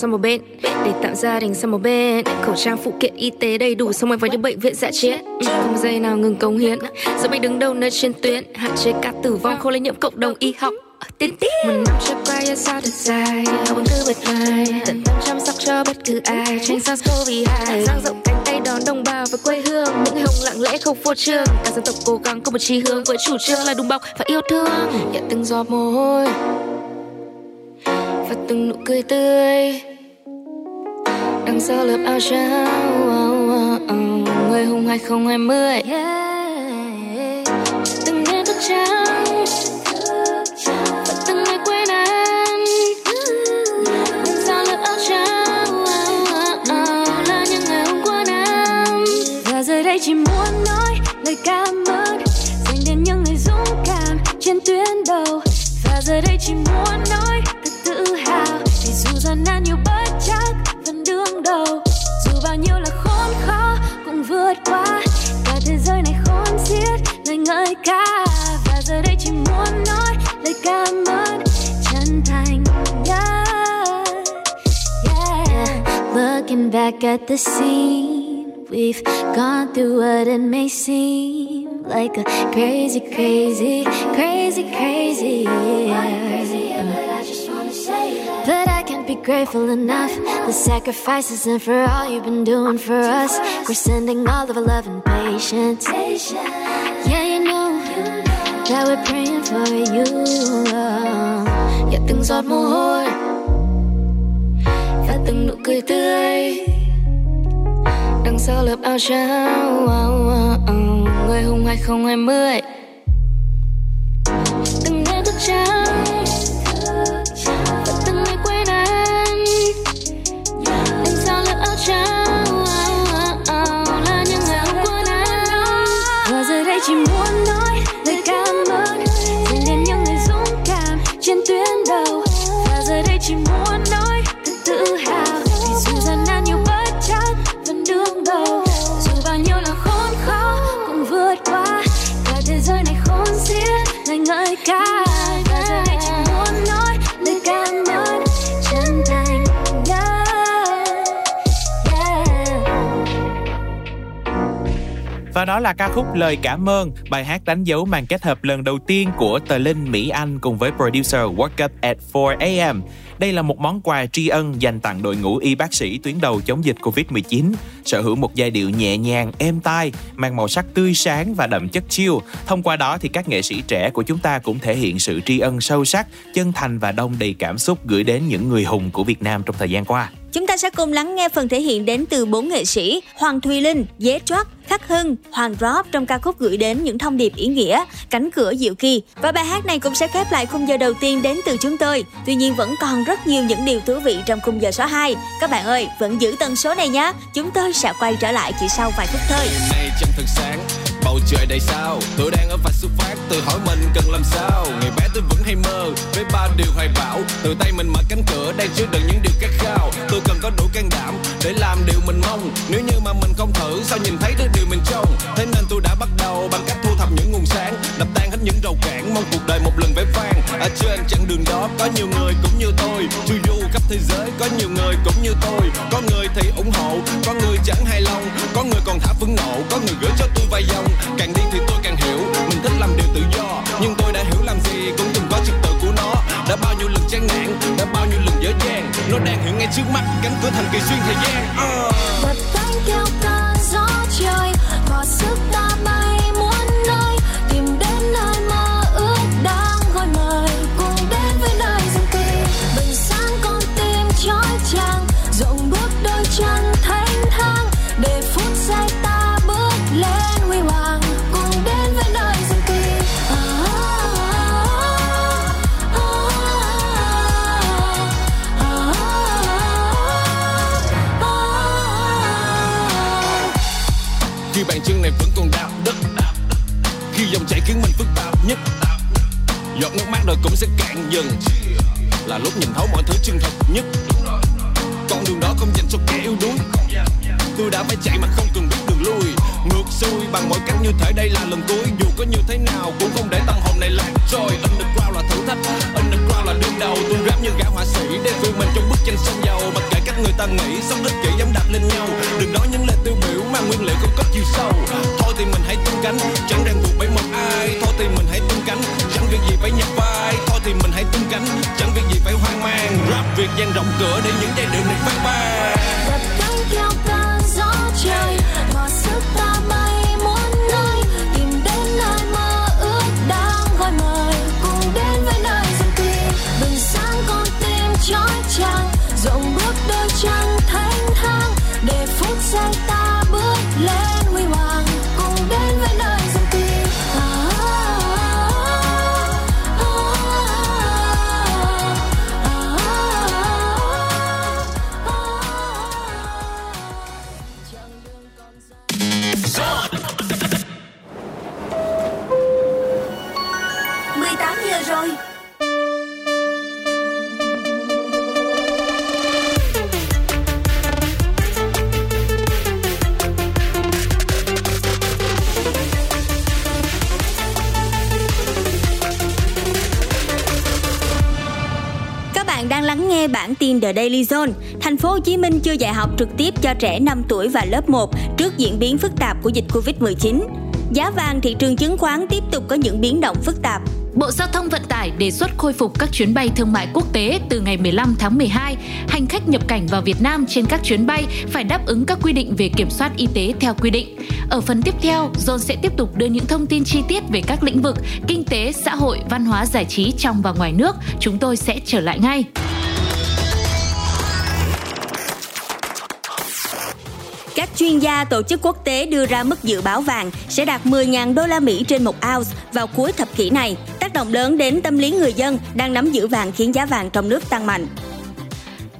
sang một bên Để tạo gia đình sang một bên Khẩu trang phụ kiện y tế đầy đủ. Xong rồi vào những bệnh viện dạ chiến. Ừ, không giây nào ngừng cống hiến. Giờ mình đứng đầu nơi trên tuyến. Hạn chế ca tử vong, không lây nhiễm cộng đồng y học. Tiến Tiên tiến. Một năm trôi qua ra sao thật dài? Học bốn thứ bật vai Tận tâm chăm sóc cho bất cứ ai. Tránh sars cov hai. Giang rộng cánh tay đón đồng bào về quê hương. Những ngày hồng lặng lẽ không phô trương. Cả dân tộc cố gắng có một chí hướng Với chủ trương là đùm bọc và yêu thương. Nhận từng giọt mồ hôi. Và từng nụ cười tươi đằng sau lớp áo trắng oh, oh, oh, người hùng 2020 từng đêm thức trắng, và từng ngày quên anh đằng sau lớp áo trắng là những ngày hôm qua năm. Và giờ đây chỉ muốn nói lời cảm ơn dành đến những người dũng cảm trên tuyến đầu. Và giờ đây chỉ muốn nói thật tự hào, vì dù gian nan nhiều Yeah, yeah. Looking back at the scene, we've gone through what it may seem like a crazy, crazy, crazy, crazy. But I can't be grateful enough. The sacrifices and for all you've been doing for us. We're sending all of our love and patience. Yeah, you know praying for you. Oh. Nhận từng giọt mồ hôi và từng nụ cười tươi đằng sau lớp áo trắng oh, oh, người hùng 2020 Từng đêm thức trắng và từng ngày quên anh. Đằng sau lớp áo trắng là những ngày hôm qua năm. Và giờ đây chỉ muốn Và đó là ca khúc Lời Cảm ơn, bài hát đánh dấu màn kết hợp lần đầu tiên của Tờ Linh Mỹ Anh cùng với producer Work Up at 4am. Đây là một món quà tri ân dành tặng đội ngũ y bác sĩ tuyến đầu chống dịch Covid-19, sở hữu một giai điệu nhẹ nhàng, êm tai, mang màu sắc tươi sáng và đậm chất chiêu. Thông qua đó thì các nghệ sĩ trẻ của chúng ta cũng thể hiện sự tri ân sâu sắc, chân thành và đông đầy cảm xúc gửi đến những người hùng của Việt Nam trong thời gian qua. Chúng ta sẽ cùng lắng nghe phần thể hiện đến từ bốn nghệ sĩ Hoàng Thùy Linh, Dế Trót, Khắc Hưng, Hoàng Rob trong ca khúc gửi đến những thông điệp ý nghĩa, cánh cửa diệu kỳ. Và bài hát này cũng sẽ khép lại khung giờ đầu tiên đến từ chúng tôi. Tuy nhiên vẫn còn rất rất nhiều những điều thú vị trong khung giờ số 2. Các bạn ơi, vẫn giữ tần số này nhé. Chúng tôi sẽ quay trở lại chỉ sau vài phút thôi. này thật sáng bầu trời đầy sao? Tôi đang ở vạch xuất phát tự hỏi mình cần làm sao? Ngày bé tôi vẫn hay mơ với ba điều hoài bão. Từ tay mình mở cánh cửa, đang chứa đựng những điều khát khao. Tôi cần có đủ can đảm để làm điều mình mong. Nếu như mà mình không thử, sao nhìn thấy được điều mình trông? Thế nên tôi đã bắt đầu bằng cách thu thập những nguồn sáng, đập tan hết những rào cản, mong cuộc đời một lần vẻ vang. Ở trên chặng đường đó, có nhiều người cũng như tôi. Chu du khắp thế giới, có nhiều người cũng như tôi. Có người thì ủng hộ, có người chẳng hài lòng. Có người còn thả phẫn nộ, có người gửi cho tôi vài dòng. Nó đang hiện ngay trước mắt, cánh cửa thành kỳ xuyên thời gian uh. Đập cánh theo cơn gió trời có sức ta phức tạp nhất. Giọt nước mắt đời cũng sẽ cạn dần. Là lúc nhìn thấu mọi thứ chân thật nhất. Con đường đó không dành cho kẻ yếu đuối. Tôi đã phải chạy mà không cần biết đường lui. Ngược xuôi bằng mọi cách như thể đây là lần cuối. Dù có như thế nào cũng không để tâm hồn này lạc trôi. Underground là thử thách là đương đầu. Tôi rap như gã họa sĩ, để vươn mình trong bức tranh sông dầu. Mặc kệ cách người ta nghĩ, sống ích kỷ dám đặt lên nhau. Đừng nói những lời tiêu biểu mà nguyên liệu không có chiều sâu. Thôi thì mình hãy tung cánh, chẳng ràng buộc bởi một ai. Thôi thì mình hãy tung cánh, chẳng việc gì phải nhập vai. Thôi thì mình hãy tung cánh, chẳng việc gì phải hoang mang. Rap việc dang rộng cửa để những giai điệu này phát ban rồi Các bạn đang lắng nghe bản tin The Daily Zone. Thành phố Hồ Chí Minh chưa dạy học trực tiếp cho trẻ 5 tuổi và lớp 1 trước diễn biến phức tạp của dịch Covid-19. Giá vàng thị trường chứng khoán tiếp tục có những biến động phức tạp. Bộ Giao thông Vận tải đề xuất khôi phục các chuyến bay thương mại quốc tế từ ngày 15 tháng 12. Hành khách nhập cảnh vào Việt Nam trên các chuyến bay phải đáp ứng các quy định về kiểm soát y tế theo quy định. Ở phần tiếp theo, John sẽ tiếp tục đưa những thông tin chi tiết về các lĩnh vực kinh tế, xã hội, văn hóa, giải trí trong và ngoài nước. Chúng tôi sẽ trở lại ngay. Các chuyên gia tổ chức quốc tế đưa ra mức dự báo vàng sẽ đạt 10.000 đô la Mỹ trên một ounce vào cuối thập kỷ này. Tác động lớn đến tâm lý người dân đang nắm giữ vàng khiến giá vàng trong nước tăng mạnh.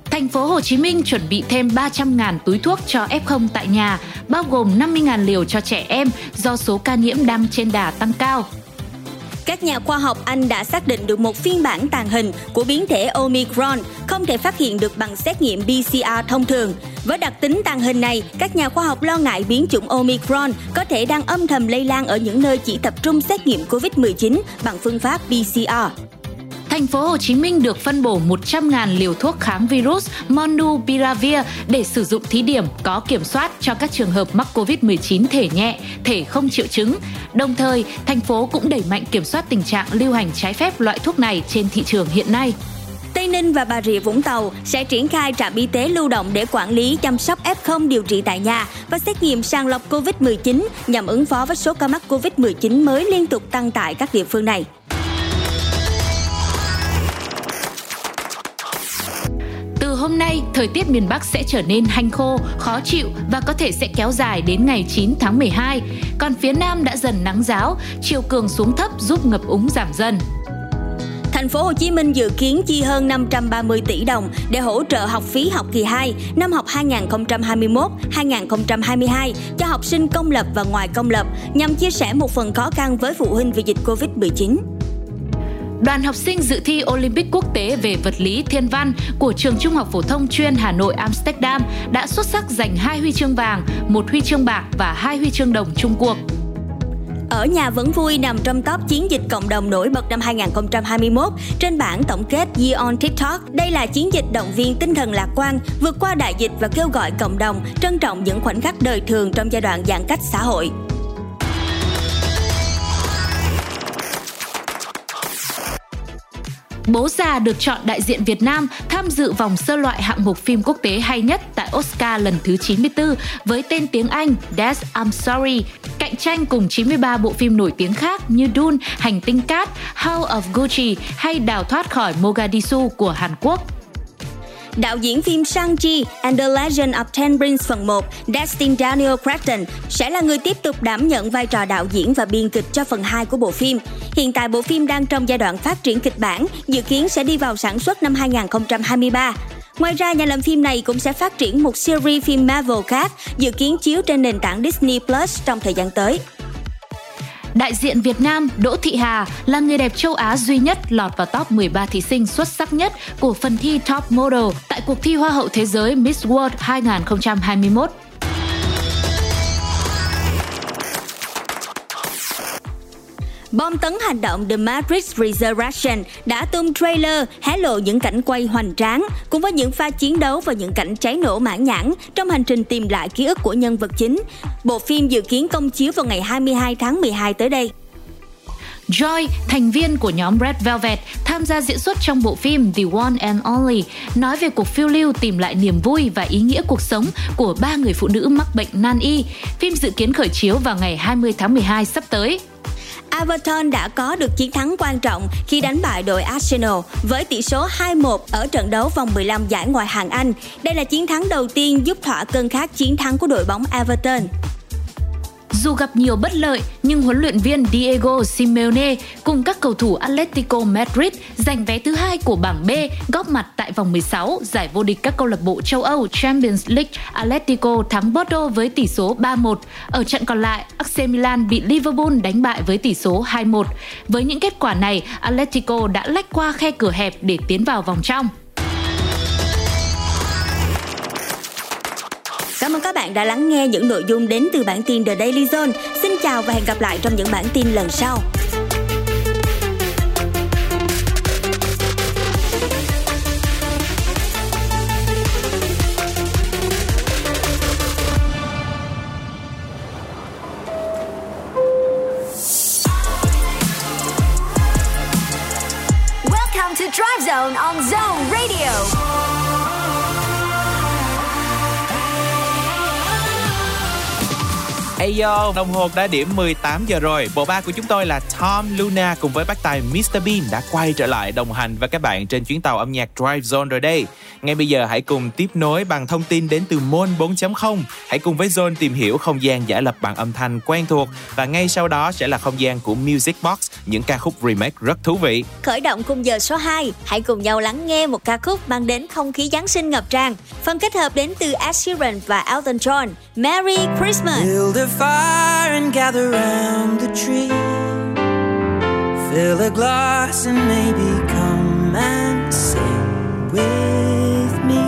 Thành phố Hồ Chí Minh chuẩn bị thêm 300.000 túi thuốc cho F0 tại nhà, bao gồm 50.000 liều cho trẻ em do số ca nhiễm đang trên đà tăng cao. Các nhà khoa học Anh đã xác định được một phiên bản tàng hình của biến thể Omicron không thể phát hiện được bằng xét nghiệm PCR thông thường. Với đặc tính tàng hình này, các nhà khoa học lo ngại biến chủng Omicron có thể đang âm thầm lây lan ở những nơi chỉ tập trung xét nghiệm COVID-19 bằng phương pháp PCR. Thành phố Hồ Chí Minh được phân bổ 100.000 liều thuốc kháng virus Monupiravir để sử dụng thí điểm có kiểm soát cho các trường hợp mắc COVID-19 thể nhẹ, thể không triệu chứng. Đồng thời, thành phố cũng đẩy mạnh kiểm soát tình trạng lưu hành trái phép loại thuốc này trên thị trường hiện nay. Tây Ninh và Bà Rịa Vũng Tàu sẽ triển khai trạm y tế lưu động để quản lý chăm sóc F0 điều trị tại nhà và xét nghiệm sàng lọc COVID-19 nhằm ứng phó với số ca mắc COVID-19 mới liên tục tăng tại các địa phương này. Hôm nay, thời tiết miền Bắc sẽ trở nên hanh khô, khó chịu và có thể sẽ kéo dài đến ngày 9 tháng 12. Còn phía Nam đã dần nắng giáo, chiều cường xuống thấp giúp ngập úng giảm dần. Thành phố Hồ Chí Minh dự kiến chi hơn 530 tỷ đồng để hỗ trợ học phí học kỳ 2 năm học 2021-2022 cho học sinh công lập và ngoài công lập nhằm chia sẻ một phần khó khăn với phụ huynh vì dịch Covid-19. Đoàn học sinh dự thi Olympic quốc tế về vật lý thiên văn của trường Trung học phổ thông chuyên Hà Nội Amsterdam đã xuất sắc giành hai huy chương vàng, một huy chương bạc và hai huy chương đồng chung cuộc. Ở nhà vẫn vui nằm trong top chiến dịch cộng đồng nổi bật năm 2021 trên bảng tổng kết Year on TikTok. Đây là chiến dịch động viên tinh thần lạc quan, vượt qua đại dịch và kêu gọi cộng đồng trân trọng những khoảnh khắc đời thường trong giai đoạn giãn cách xã hội. Bố già được chọn đại diện Việt Nam tham dự vòng sơ loại hạng mục phim quốc tế hay nhất tại Oscar lần thứ 94 với tên tiếng Anh That's I'm Sorry, cạnh tranh cùng 93 bộ phim nổi tiếng khác như Dune, Hành tinh cát, House of Gucci hay Đào thoát khỏi Mogadishu của Hàn Quốc. Đạo diễn phim Shang-Chi and the Legend of Ten Rings phần 1, Destin Daniel Cretton sẽ là người tiếp tục đảm nhận vai trò đạo diễn và biên kịch cho phần 2 của bộ phim. Hiện tại bộ phim đang trong giai đoạn phát triển kịch bản, dự kiến sẽ đi vào sản xuất năm 2023. Ngoài ra, nhà làm phim này cũng sẽ phát triển một series phim Marvel khác, dự kiến chiếu trên nền tảng Disney Plus trong thời gian tới. Đại diện Việt Nam, Đỗ Thị Hà là người đẹp châu Á duy nhất lọt vào top 13 thí sinh xuất sắc nhất của phần thi Top Model tại cuộc thi Hoa hậu Thế giới Miss World 2021. Bom tấn hành động The Matrix Resurrection đã tung trailer hé lộ những cảnh quay hoành tráng cùng với những pha chiến đấu và những cảnh cháy nổ mãn nhãn trong hành trình tìm lại ký ức của nhân vật chính. Bộ phim dự kiến công chiếu vào ngày 22 tháng 12 tới đây. Joy, thành viên của nhóm Red Velvet, tham gia diễn xuất trong bộ phim The One and Only, nói về cuộc phiêu lưu tìm lại niềm vui và ý nghĩa cuộc sống của ba người phụ nữ mắc bệnh nan y. Phim dự kiến khởi chiếu vào ngày 20 tháng 12 sắp tới. Everton đã có được chiến thắng quan trọng khi đánh bại đội Arsenal với tỷ số 2-1 ở trận đấu vòng 15 giải ngoại hạng Anh. Đây là chiến thắng đầu tiên giúp thỏa cơn khát chiến thắng của đội bóng Everton. Dù gặp nhiều bất lợi, nhưng huấn luyện viên Diego Simeone cùng các cầu thủ Atletico Madrid giành vé thứ hai của bảng B góp mặt tại vòng 16 giải vô địch các câu lạc bộ châu Âu Champions League. Atletico thắng Bordeaux với tỷ số 3-1. Ở trận còn lại, AC Milan bị Liverpool đánh bại với tỷ số 2-1. Với những kết quả này, Atletico đã lách qua khe cửa hẹp để tiến vào vòng trong. Cảm ơn các bạn đã lắng nghe những nội dung đến từ bản tin The Daily Zone. Xin chào và hẹn gặp lại trong những bản tin lần sau. Welcome to Drive Zone on Zone Hey yo, đồng hồ đã điểm 18 giờ rồi. Bộ ba của chúng tôi là Tom Luna cùng với bác tài Mr Bean đã quay trở lại đồng hành với các bạn trên chuyến tàu âm nhạc Drive Zone rồi đây. Ngay bây giờ hãy cùng tiếp nối bằng thông tin đến từ Môn 4.0. Hãy cùng với Zone tìm hiểu không gian giả lập bằng âm thanh quen thuộc và ngay sau đó sẽ là không gian của Music Box, những ca khúc remake rất thú vị. Khởi động khung giờ số 2, hãy cùng nhau lắng nghe một ca khúc mang đến không khí Giáng sinh ngập tràn. Phần kết hợp đến từ Ed Sheeran và Elton John. Merry Christmas! Fire and gather round the tree. Fill a glass and maybe come and sing with me.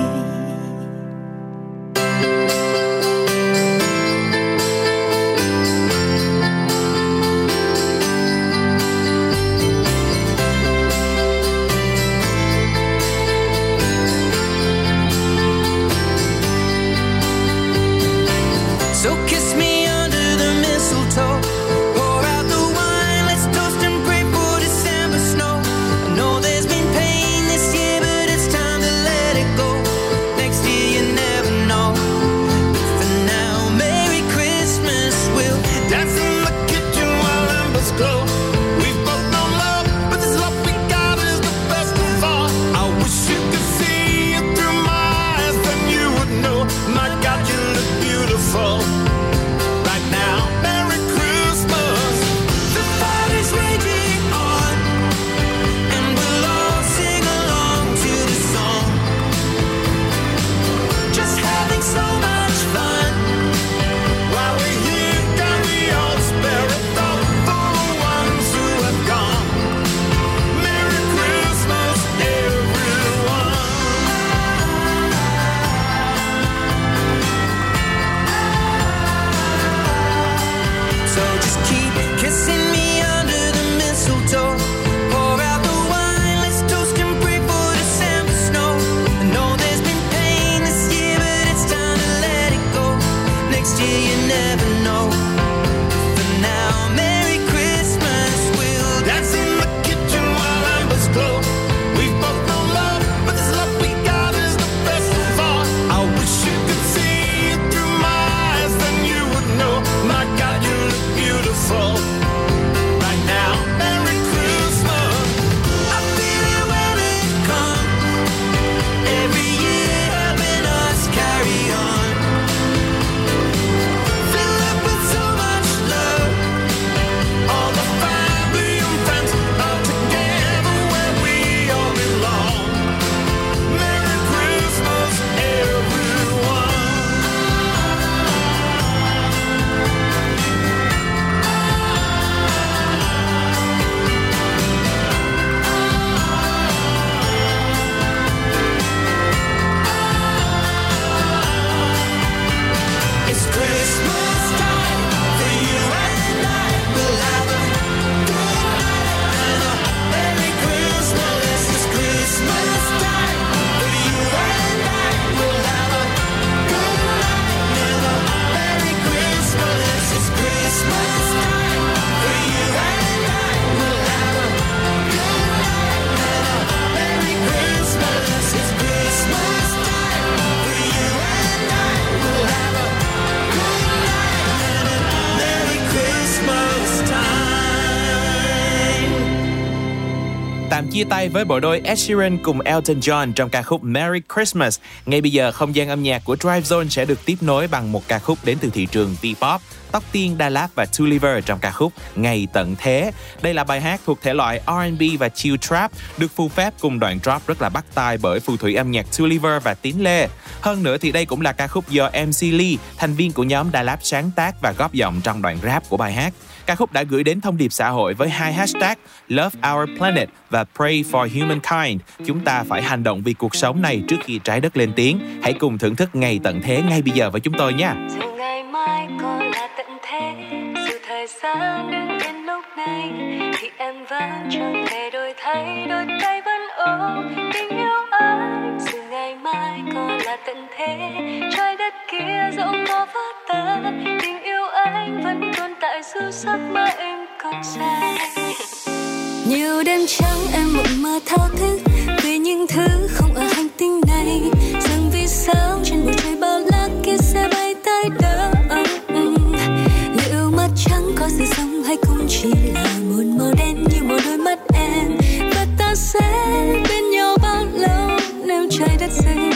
Tay với bộ đôi Ed Sheeran cùng Elton John trong ca khúc Merry Christmas. Ngay bây giờ, không gian âm nhạc của Drive Zone sẽ được tiếp nối bằng một ca khúc đến từ thị trường T-pop. Tóc Tiên, Đà Lạt và Tuliver trong ca khúc Ngày Tận Thế. Đây là bài hát thuộc thể loại R&B và chill trap, được phù phép cùng đoạn drop rất là bắt tai bởi phù thủy âm nhạc Tuliver và Tín Lê. Hơn nữa thì đây cũng là ca khúc do MC Lee, thành viên của nhóm Đà Lạt sáng tác và góp giọng trong đoạn rap của bài hát. Ca khúc đã gửi đến thông điệp xã hội với hai hashtag, Love Our Planet và Pray for Humankind. Chúng ta phải hành động vì cuộc sống này trước khi trái đất lên tiếng. Hãy cùng thưởng thức ngày tận thế ngay bây giờ với chúng tôi nha. dù ngày mai còn là tận thế, dù thời gian đứng đến lúc này, thì em vẫn chẳng thể đổi thay, đôi tay vẫn ôm tình yêu anh dù ngày mai còn là tận thế, trái đất kia rộng có vỡ tan tình yêu anh vẫn tồn tại dù giấc mơ em còn dài nhiều đêm trắng em mộng mơ thao thức về những thứ không ở hành tinh này. Rằng vì sao trên bầu trời bao la kia sẽ bay tới đâu? Liệu mắt trắng có sự sống hay cũng chỉ là một màu đen như một đôi mắt em? Và ta sẽ bên nhau bao lâu nếu trái đất dừng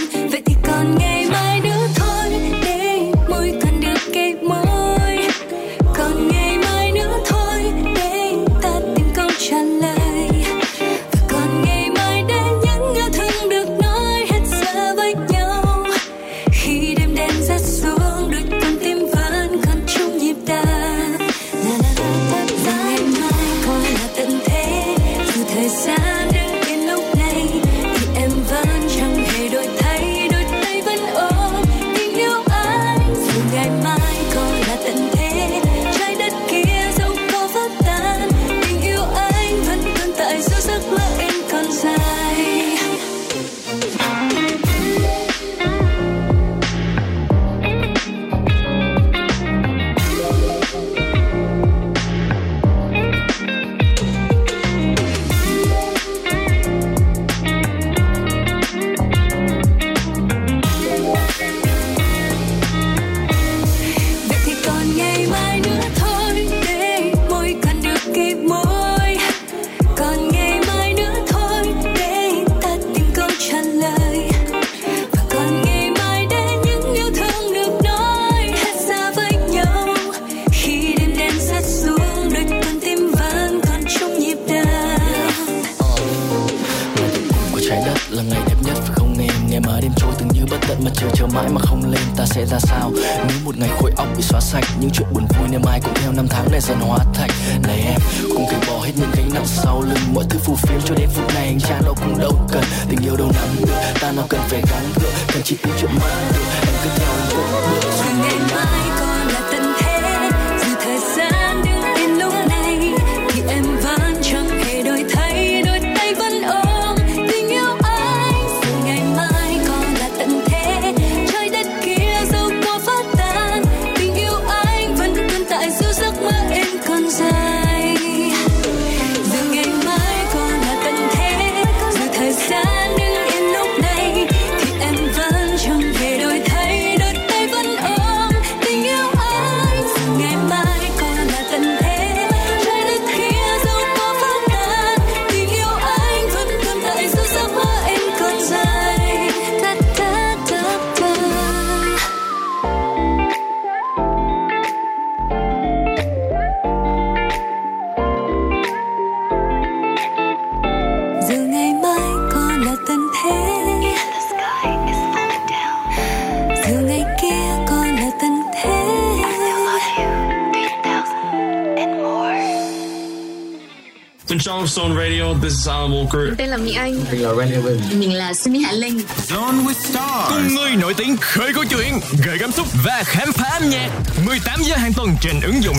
Walker. Tên là Mỹ Anh. Mình là Randy Win. Mình là Sunny Hạ Linh. Zone with Stars Cùng người nổi tiếng khơi câu chuyện Gợi cảm xúc và khám phá âm nhạc 18 giờ hàng tuần trên ứng dụng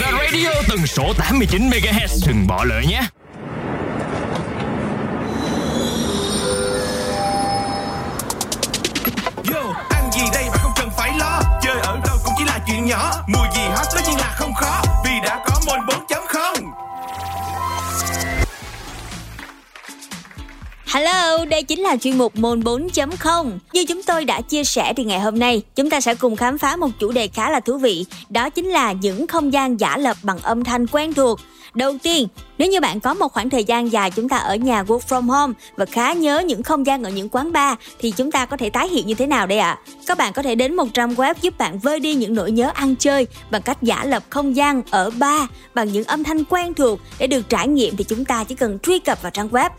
Và radio tần số 89MHz Đừng bỏ lỡ nhé là chuyên mục Môn 4.0. Như chúng tôi đã chia sẻ thì ngày hôm nay, chúng ta sẽ cùng khám phá một chủ đề khá là thú vị. Đó chính là những không gian giả lập bằng âm thanh quen thuộc. Đầu tiên, Nếu như bạn có một khoảng thời gian dài chúng ta ở nhà work from home và khá nhớ những không gian ở những quán bar thì chúng ta có thể tái hiện như thế nào đây ạ? À? Các bạn có thể đến một trang web giúp bạn vơi đi những nỗi nhớ ăn chơi bằng cách giả lập không gian ở bar bằng những âm thanh quen thuộc để được trải nghiệm thì chúng ta chỉ cần truy cập vào trang web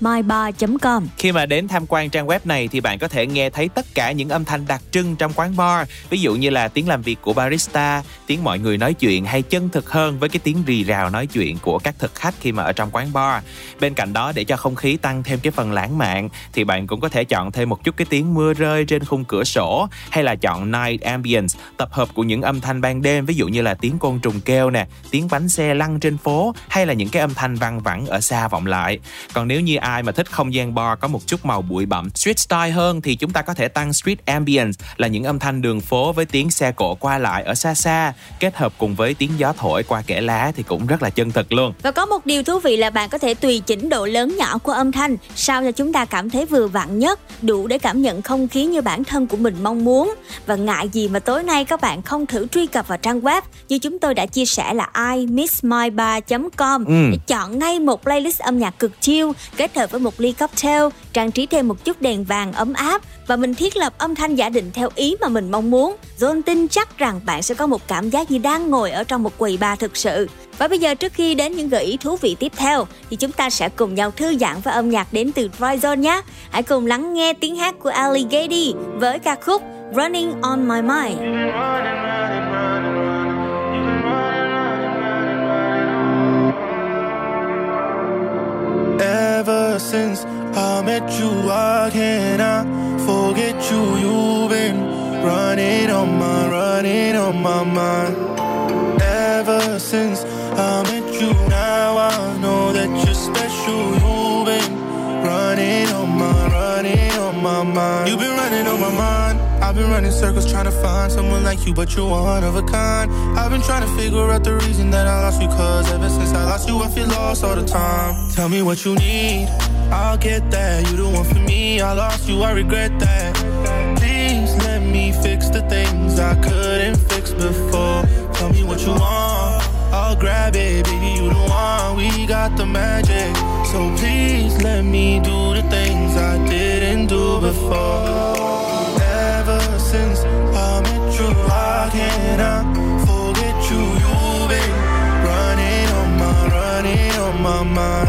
imissmybar.com. Khi mà đến tham quan trang web này thì bạn có thể nghe thấy tất cả những âm thanh đặc trưng trong quán bar, ví dụ như là tiếng làm việc của barista, tiếng mọi người nói chuyện hay chân thực hơn với cái tiếng rì rào nói chuyện của các thực khách khi mà ở trong quán bar. Bên cạnh đó để cho không khí tăng thêm cái phần lãng mạn thì bạn cũng có thể chọn thêm một chút cái tiếng mưa rơi trên khung cửa sổ hay là chọn night ambience, tập hợp của những âm thanh ban đêm ví dụ như là tiếng côn trùng kêu nè, tiếng bánh xe lăn trên phố hay là những cái âm thanh văng vẳng ở xa vọng lại. Còn nếu như ai mà thích không gian bar có một chút màu bụi bặm, street style hơn thì chúng ta có thể tăng street ambience là những âm thanh đường phố với tiếng xe cộ qua lại ở xa xa, kết hợp cùng với tiếng gió thổi qua kẽ lá thì cũng rất là chân thực luôn. Và có một điều thú vị là bạn có thể tùy chỉnh độ lớn nhỏ của âm thanh sao cho chúng ta cảm thấy vừa vặn nhất, đủ để cảm nhận không khí như bản thân của mình mong muốn. Và ngại gì mà tối nay các bạn không thử truy cập vào trang web như chúng tôi đã chia sẻ là imissmybar.com Ừ. để chọn ngay một playlist âm nhạc cực chill kết hợp với một ly cocktail, trang trí thêm một chút đèn vàng ấm áp và mình thiết lập âm thanh giả định theo ý mà mình mong muốn. John tin chắc rằng bạn sẽ có một cảm giác như đang ngồi ở trong một quầy bar thực sự. Và bây giờ trước khi đến những gợi ý thú vị tiếp theo thì chúng ta sẽ cùng nhau thư giãn với âm nhạc đến từ Dry Zone nhé. Hãy cùng lắng nghe tiếng hát của Ali Gady với ca khúc Running on My Mind. Ever since I met you, I cannot forget you. You've been running on my, running on my mind. Ever since I met you, now I know that you're special. You've been running on my, running on my mind. You've been running on my mind. I've been running circles trying to find someone like you, but you're one of a kind. I've been trying to figure out the reason that I lost you, cause ever since I lost you, I feel lost all the time. Tell me what you need, I'll get that. You the one for me, I lost you, I regret that. Please let me fix the things I couldn't fix before. Tell me what you want, I'll grab it, baby, you the one. We got the magic, so please let me do the things I didn't do before. My mind.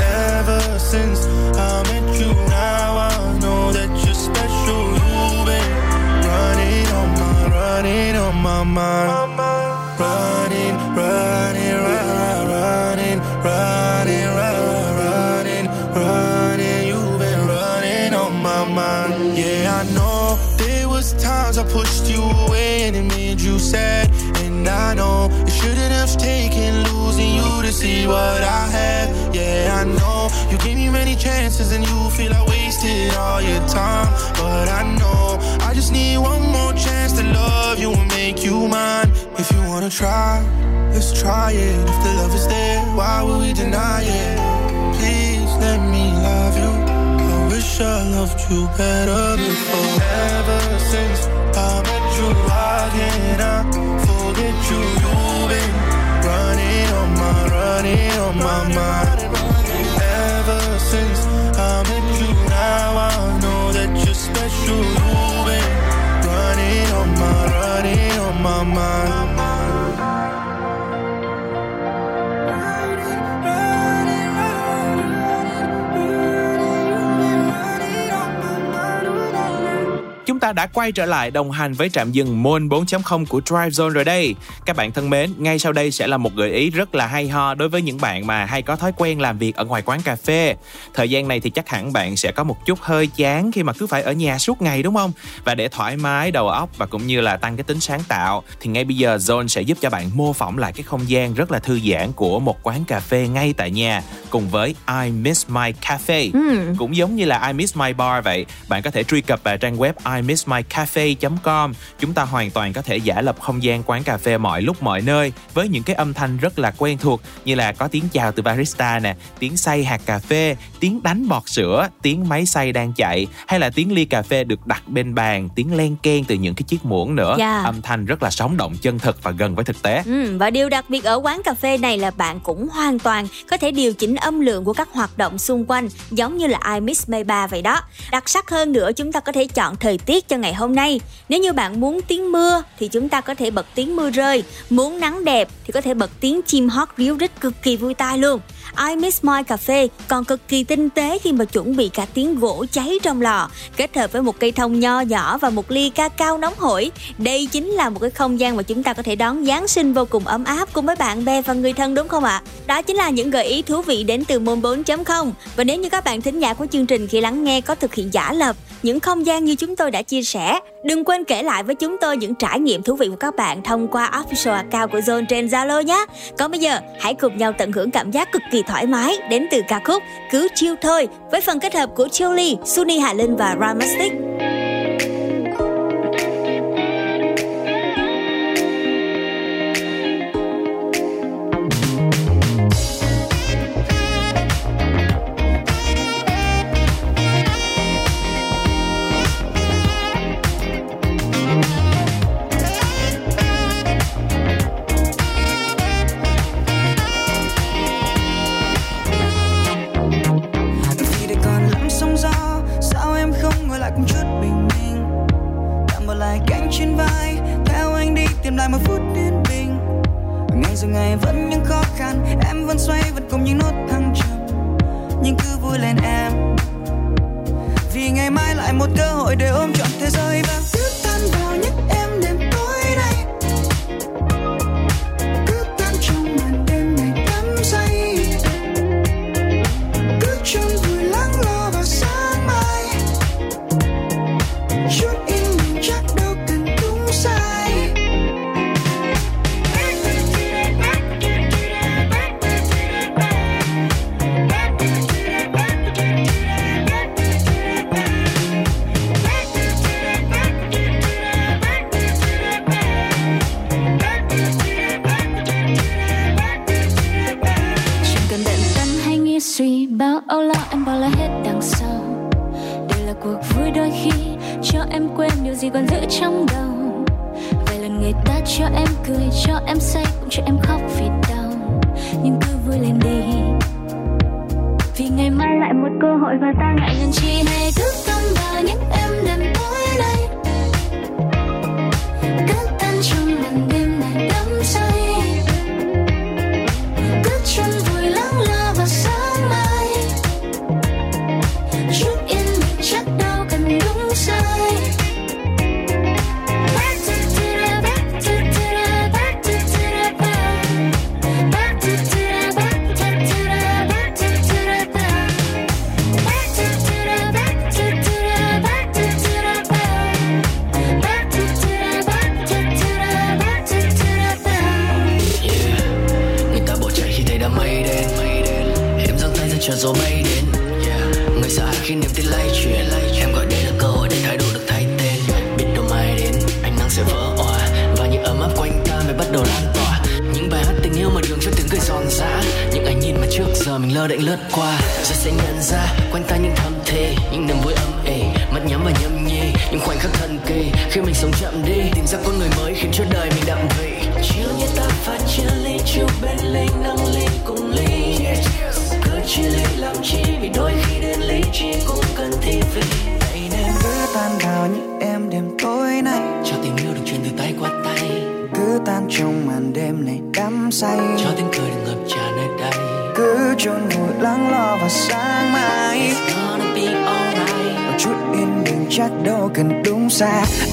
Ever since I met you, now I know that you're special. You've been running on my, running on my mind. Running, running, run, running, running, running, running. You've been running on my mind. Yeah, I know there was times I pushed you away and it made you sad. And I know it shouldn't have taken to see what I have. Yeah, I know you gave me many chances and you feel I wasted all your time. But I know I just need one more chance to love you and make you mine. If you wanna try, let's try it. If the love is there, why would we deny it? Please let me love you. I wish I loved you better before. Ever since I met you, I cannot forget you. You've been on running on my mind. Ever since I met you, now I know that you're special. You've been running on my, running on my mind. Chúng ta đã quay trở lại đồng hành với trạm dừng Môn 4.0 của Drive Zone rồi đây. Các bạn thân mến, ngay sau đây sẽ là một gợi ý rất là hay ho đối với những bạn mà hay có thói quen làm việc ở ngoài quán cà phê. Thời gian này thì chắc hẳn bạn sẽ có một chút hơi chán khi mà cứ phải ở nhà suốt ngày đúng không? Và để thoải mái đầu óc và cũng như là tăng cái tính sáng tạo thì ngay bây giờ Zone sẽ giúp cho bạn mô phỏng lại cái không gian rất là thư giãn của một quán cà phê ngay tại nhà cùng với I Miss My Cafe. Ừ. Cũng giống như là I Miss My Bar vậy, bạn có thể truy cập vào trang web imissmycafe.com. Chúng ta hoàn toàn có thể giả lập không gian quán cà phê mọi lúc mọi nơi với những cái âm thanh rất là quen thuộc như là có tiếng chào từ barista nè, tiếng xay hạt cà phê, tiếng đánh bọt sữa, tiếng máy xay đang chạy hay là tiếng ly cà phê được đặt bên bàn, tiếng len ken từ những cái chiếc muỗng nữa. Yeah. Âm thanh rất là sống động, chân thực và gần với thực tế. Ừ, và điều đặc biệt ở quán cà phê này là bạn cũng hoàn toàn có thể điều chỉnh âm lượng của các hoạt động xung quanh giống như là iMix May 3 vậy đó. Đặc sắc hơn nữa chúng ta có thể chọn thời tiết cho ngày hôm nay. Nếu như bạn muốn tiếng mưa thì chúng ta có thể bật tiếng mưa rơi, muốn nắng đẹp thì có thể bật tiếng chim hót ríu rít cực kỳ vui tai luôn. I miss My Cafe còn cực kỳ tinh tế khi mà chuẩn bị cả tiếng gỗ cháy trong lò kết hợp với một cây thông nho nhỏ và một ly ca cao nóng hổi. Đây chính là một cái không gian mà chúng ta có thể đón Giáng sinh vô cùng ấm áp cùng với bạn bè và người thân đúng không ạ? Đó chính là những gợi ý thú vị đến từ môn 4.0 và nếu như các bạn thính giả của chương trình khi lắng nghe có thực hiện giả lập những không gian như chúng tôi đã chia sẻ, đừng quên kể lại với chúng tôi những trải nghiệm thú vị của các bạn thông qua official account của Zone trên Zalo nhé. Còn bây giờ, hãy cùng nhau tận hưởng cảm giác cực kỳ thoải mái đến từ ca khúc Cứ chiêu thôi với phần kết hợp của Chilly, Suni Hà Linh và Ramastic. Cần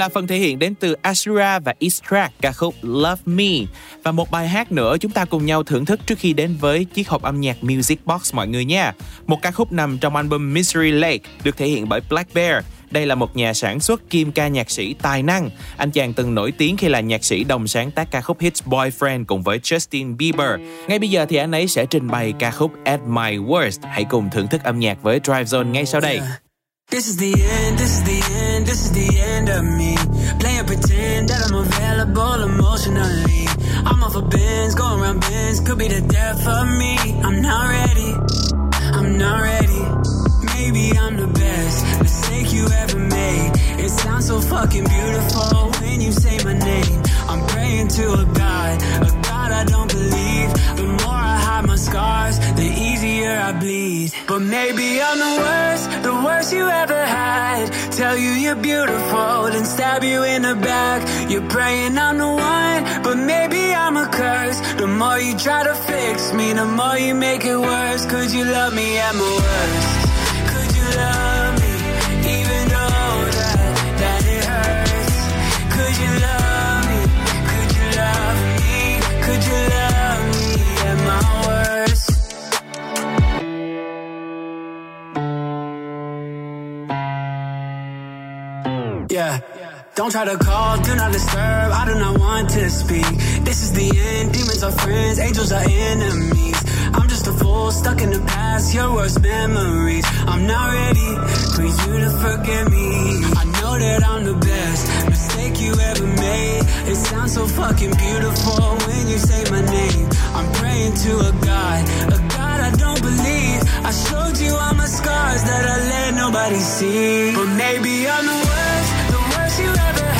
là phần thể hiện đến từ Ashura và Istrak ca khúc Love Me và một bài hát nữa chúng ta cùng nhau thưởng thức trước khi đến với chiếc hộp âm nhạc Music Box, mọi người nha. Một ca khúc nằm trong album Misery Lake, được thể hiện bởi Black Bear. Đây là một nhà sản xuất kim ca nhạc sĩ tài năng. Anh chàng từng nổi tiếng khi là nhạc sĩ đồng sáng tác ca khúc Hits Boyfriend cùng với Justin Bieber. Ngay bây giờ thì anh ấy sẽ trình bày ca khúc At My Worst. Hãy cùng thưởng thức âm nhạc với Drive Zone ngay sau đây. This is the end, this is the end, this is the end of me. Playing pretend that I'm available emotionally. I'm off a Benz, going around Benz, could be the death of me. I'm not ready, I'm not ready. Maybe I'm the best mistake you ever made. It sounds so fucking beautiful when you say my name. I'm praying to a God, a God I don't believe. Scars, the easier I bleed. But maybe I'm the worst, the worst you ever had. Tell you you're beautiful, then stab you in the back. You're praying I'm the one, but maybe I'm a curse. The more you try to fix me, the more you make it worse. Could you love me at my worst? Yeah. Don't try to call, do not disturb. I do not want to speak. This is the end. Demons are friends, angels are enemies. I'm just a fool stuck in the past, your worst memories. I'm not ready for you to forgive me. I know that I'm the best mistake you ever made. It sounds so fucking beautiful when you say my name. I'm praying to a God, a God I don't believe. I showed you all my scars that I let nobody see. But maybe I'm the worst, worst you ever had.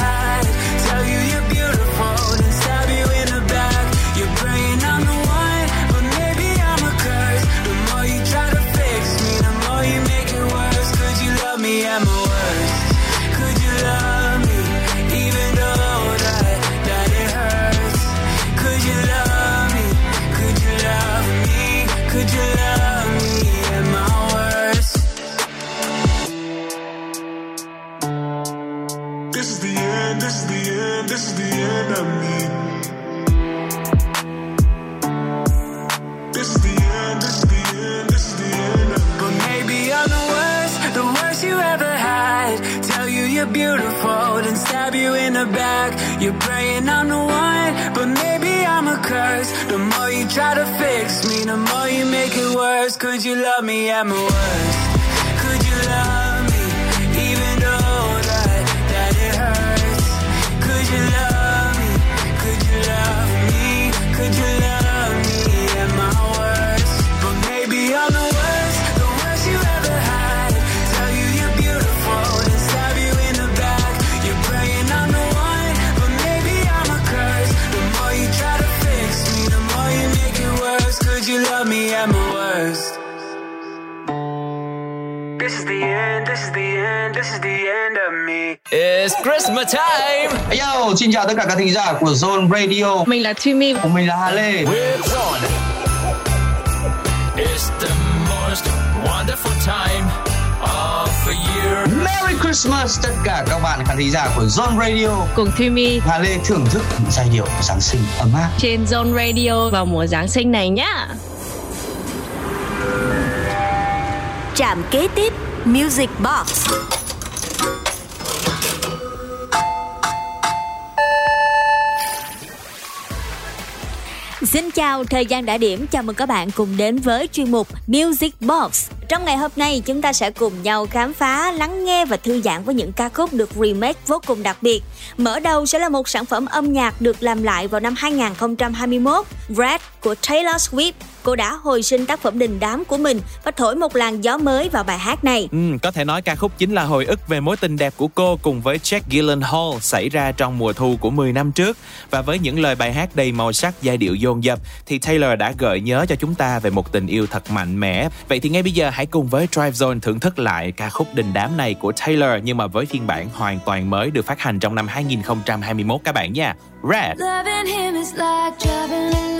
End of me. This is the end, this is the end, this is the end of me. But maybe I'm the worst, the worst you ever had. Tell you you're beautiful, then stab you in the back. You're praying I'm the one, but maybe I'm a curse. The more you try to fix me, the more you make it worse. Could you love me at my worst? Could you love is the end, this is the end of me. It's Christmas time. Yo, xin chào tất cả các thính giả của Zone Radio. Mình là Thùy Của mình là Hà Lê. We're on. It's the most wonderful time of the year. Merry Christmas tất cả các bạn khán thính giả của Zone Radio. Cùng Thùy Hà Lê thưởng thức những giai điệu của Giáng sinh ấm áp. trên Zone Radio vào mùa Giáng sinh này nhá. Trạm kế tiếp Music Box Xin chào, thời gian đã điểm, chào mừng các bạn cùng đến với chuyên mục Music Box. Trong ngày hôm nay, chúng ta sẽ cùng nhau khám phá, lắng nghe và thư giãn với những ca khúc được remake vô cùng đặc biệt. Mở đầu sẽ là một sản phẩm âm nhạc được làm lại vào năm 2021, Red của Taylor Swift. Cô đã hồi sinh tác phẩm đình đám của mình và thổi một làn gió mới vào bài hát này. Ừ, có thể nói ca khúc chính là hồi ức về mối tình đẹp của cô cùng với Jack Gyllenhaal xảy ra trong mùa thu của 10 năm trước. Và với những lời bài hát đầy màu sắc, giai điệu dồn dập thì Taylor đã gợi nhớ cho chúng ta về một tình yêu thật mạnh mẽ. Vậy thì ngay bây giờ hãy cùng với Drive Zone thưởng thức lại ca khúc đình đám này của Taylor nhưng mà với phiên bản hoàn toàn mới được phát hành trong năm 2021 các bạn nha. Red. Loving him is like driving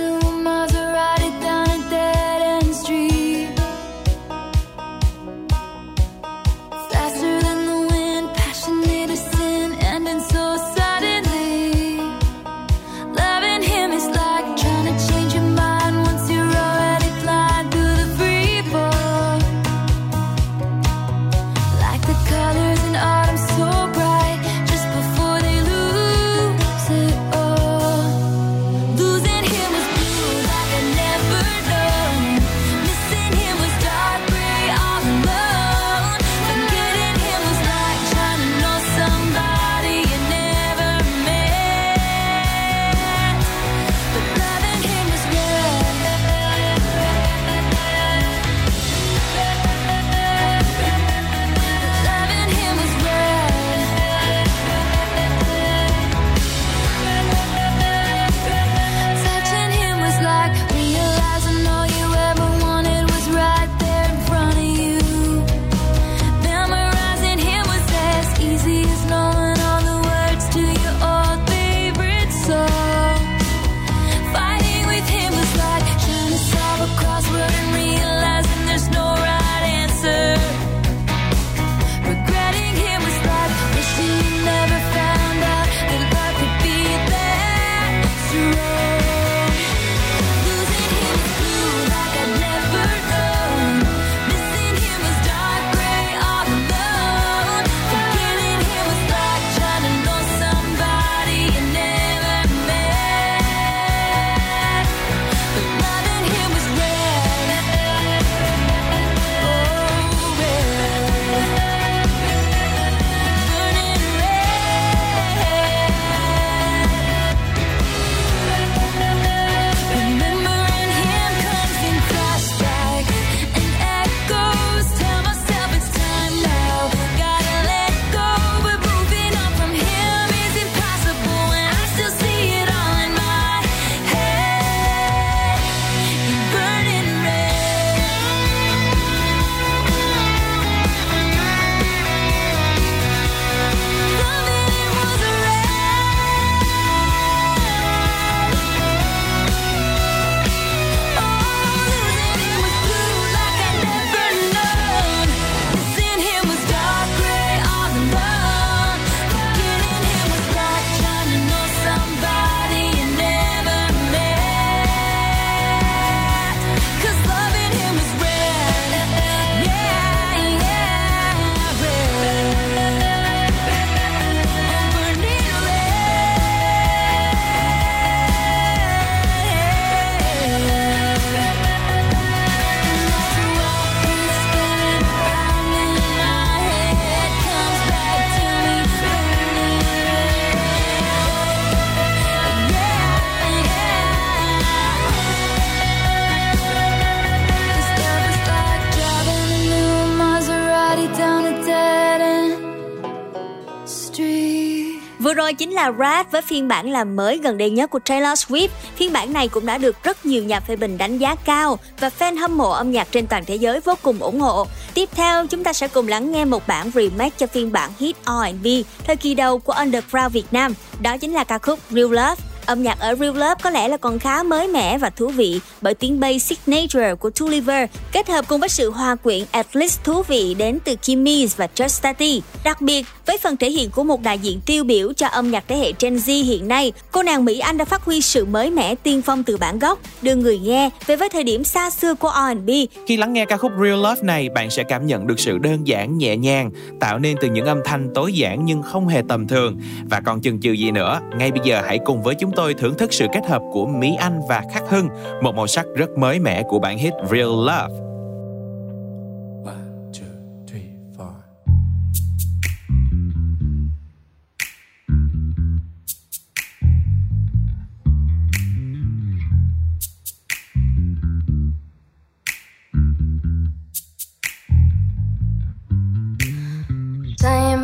chính là Rat với phiên bản làm mới gần đây nhất của Taylor Swift. Phiên bản này cũng đã được rất nhiều nhà phê bình đánh giá cao và fan hâm mộ âm nhạc trên toàn thế giới vô cùng ủng hộ. Tiếp theo, chúng ta sẽ cùng lắng nghe một bản remake cho phiên bản hit R&B thời kỳ đầu của Underground Việt Nam. Đó chính là ca khúc Real Love. Âm nhạc ở Real Love có lẽ là còn khá mới mẻ và thú vị bởi tiếng bass signature của Tulliver kết hợp cùng với sự hòa quyện at least thú vị đến từ Kimmy và Just Tati. Đặc biệt, với phần thể hiện của một đại diện tiêu biểu cho âm nhạc thế hệ Gen Z hiện nay, cô nàng Mỹ Anh đã phát huy sự mới mẻ tiên phong từ bản gốc, đưa người nghe về với thời điểm xa xưa của R&B. Khi lắng nghe ca khúc Real Love này, bạn sẽ cảm nhận được sự đơn giản, nhẹ nhàng, tạo nên từ những âm thanh tối giản nhưng không hề tầm thường. Và còn chừng chừ gì nữa, ngay bây giờ hãy cùng với chúng tôi thưởng thức sự kết hợp của Mỹ Anh và Khắc Hưng, một màu sắc rất mới mẻ của bản hit Real Love.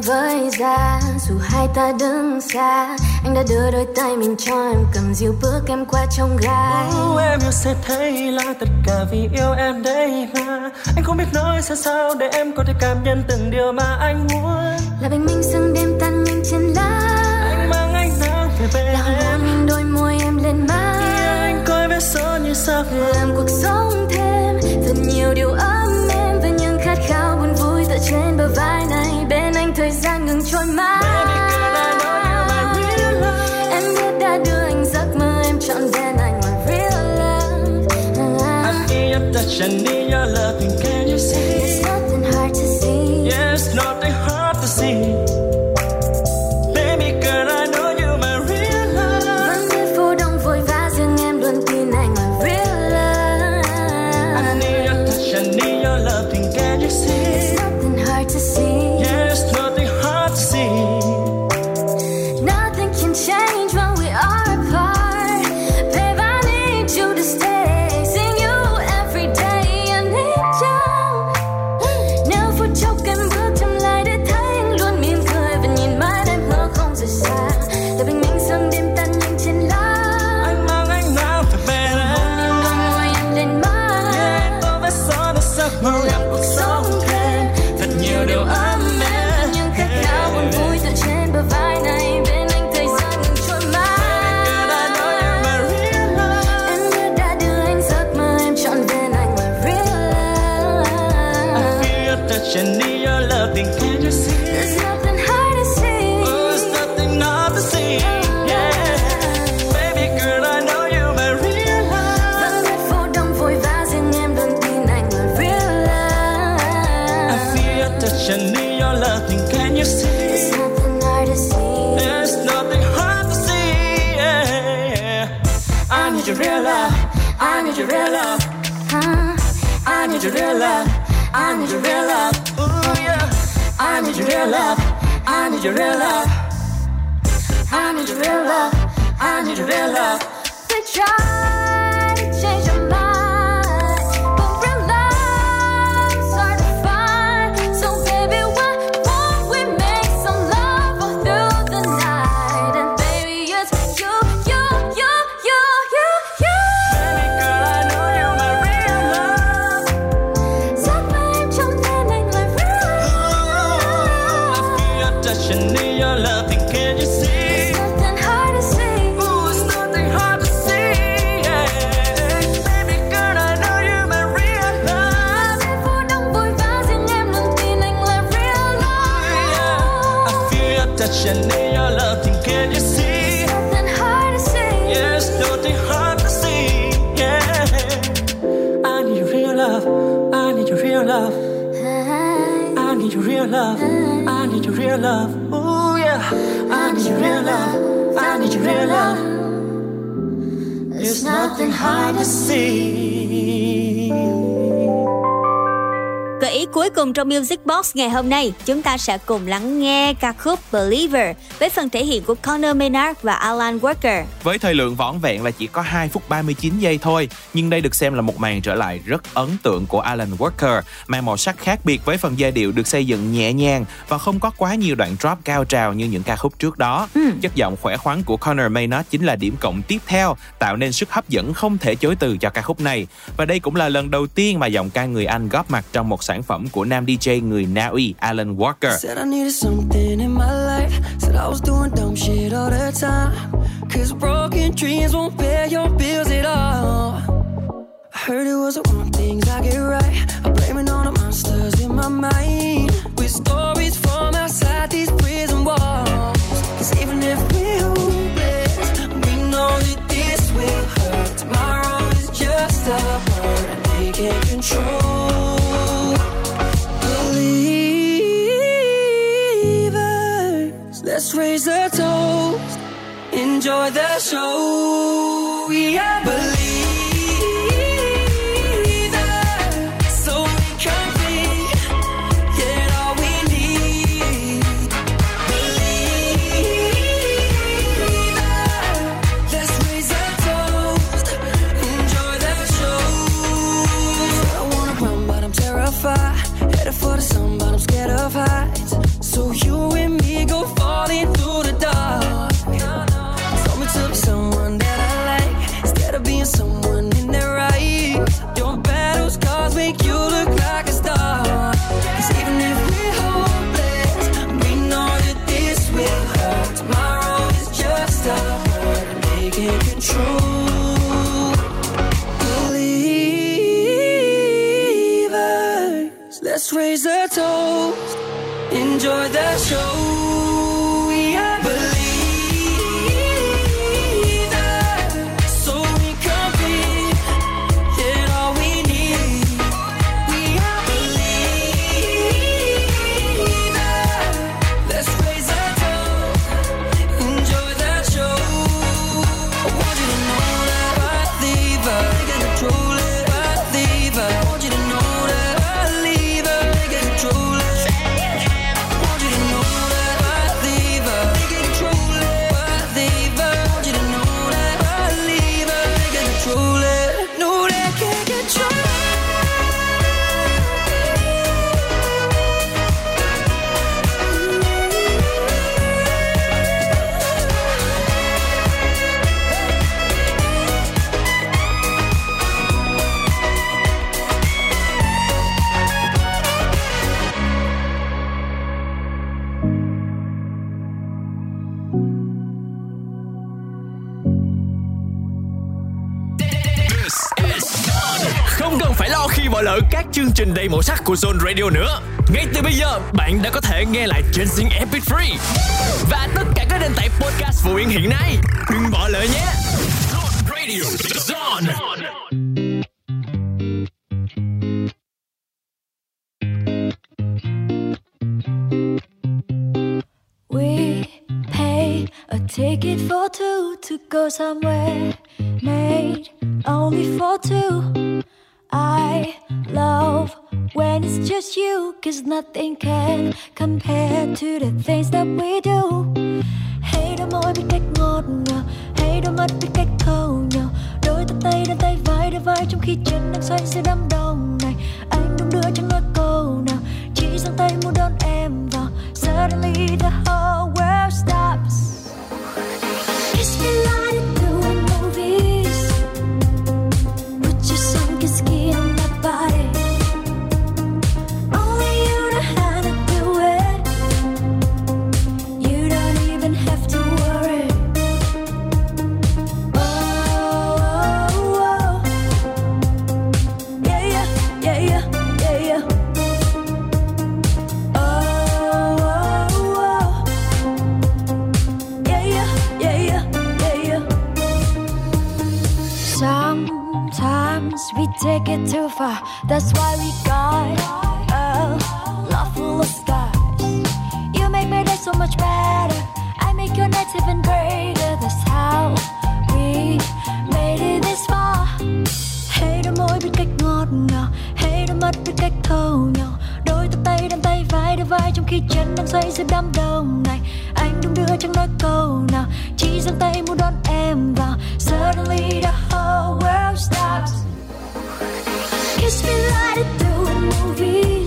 Với ra dù hai ta đứng xa anh đã đưa đôi tay mình cho em cầm dìu bước em qua trong gai Ô, em yêu sẽ thấy là tất cả vì yêu em đây mà. Anh không biết nói sao sao để em có thể cảm nhận từng điều mà anh muốn. Là bình minh sương đêm tan nhanh trên lá. Anh mang ánh nắng về bên là em. mình đôi môi em lên má anh coi vết son như sao làm cuộc sống thêm thật nhiều điều ấm trôi mãi. Em biết đã đưa anh giấc mơ em trọn vẹn anh là real love. I feel need your can you see your real love I need your real love Ooh, yeah. I need your real love I need your real love I need your real love I need your real love real love. Ooh, yeah. I need your real love. I need your real love. There's nothing hard to see. Gợi ý cuối cùng trong Music Box ngày hôm nay, chúng ta sẽ cùng lắng nghe ca khúc Believer với phần thể hiện của Conor Maynard và Alan Walker. Với thời lượng vỏn vẹn là chỉ có 2 phút 39 giây thôi, nhưng đây được xem là một màn trở lại rất ấn tượng của Alan Walker, mang màu sắc khác biệt với phần giai điệu được xây dựng nhẹ nhàng và không có quá nhiều đoạn drop cao trào như những ca khúc trước đó. Chất giọng khỏe khoắn của Conor Maynard chính là điểm cộng tiếp theo, tạo nên sức hấp dẫn không thể chối từ cho ca khúc này. Và đây cũng là lần đầu tiên mà giọng ca người Anh góp mặt trong một sản phẩm của nam DJ người Na Uy Alan Walker. Said I needed something in my life. Said I was doing dumb shit all the time. Cause broken dreams won't pay your bills at all. I heard it was the wrong things I get right. I'm blaming all the monsters in my mind. With stories from outside these prison walls. Cause even if we know that this will hurt. Tomorrow is just a word and they can't control. Enjoy the show. We are của Zone Radio nữa. Ngay từ bây giờ, bạn đã có thể nghe lại trên Zing Epic Free và tất cả các nền tảng podcast phổ biến hiện nay. Đừng bỏ lỡ nhé. Zone Radio, Zone. We pay a ticket for two to go somewhere made only for two. Cause nothing can compare to the things that we do. Hay đôi môi biết cách ngọt ngào, hãy đôi mắt biết cách thâu nhau. Đôi tay tay đến tay vai đôi vai trong khi chân đang xoay giữa đám đông này. Anh đúng đưa chẳng nói câu nào, chỉ giang tay muốn đón em vào. Suddenly the whole world stops. Sometimes we take it too far. That's why we got a lot full of scars. You make my day so much better. I make your nights even greater. That's how we made it this far. Hãy đôi môi biết cách ngọt ngào, hãy đôi mắt biết cách thâu nhau. Đôi tập tay đan tay vai đôi vai trong khi chân đang xoay giữa đám đông này. Anh đung đưa chẳng nói câu nào giang tay muốn đón em vào, suddenly the whole world stops kiss me like they do in movies.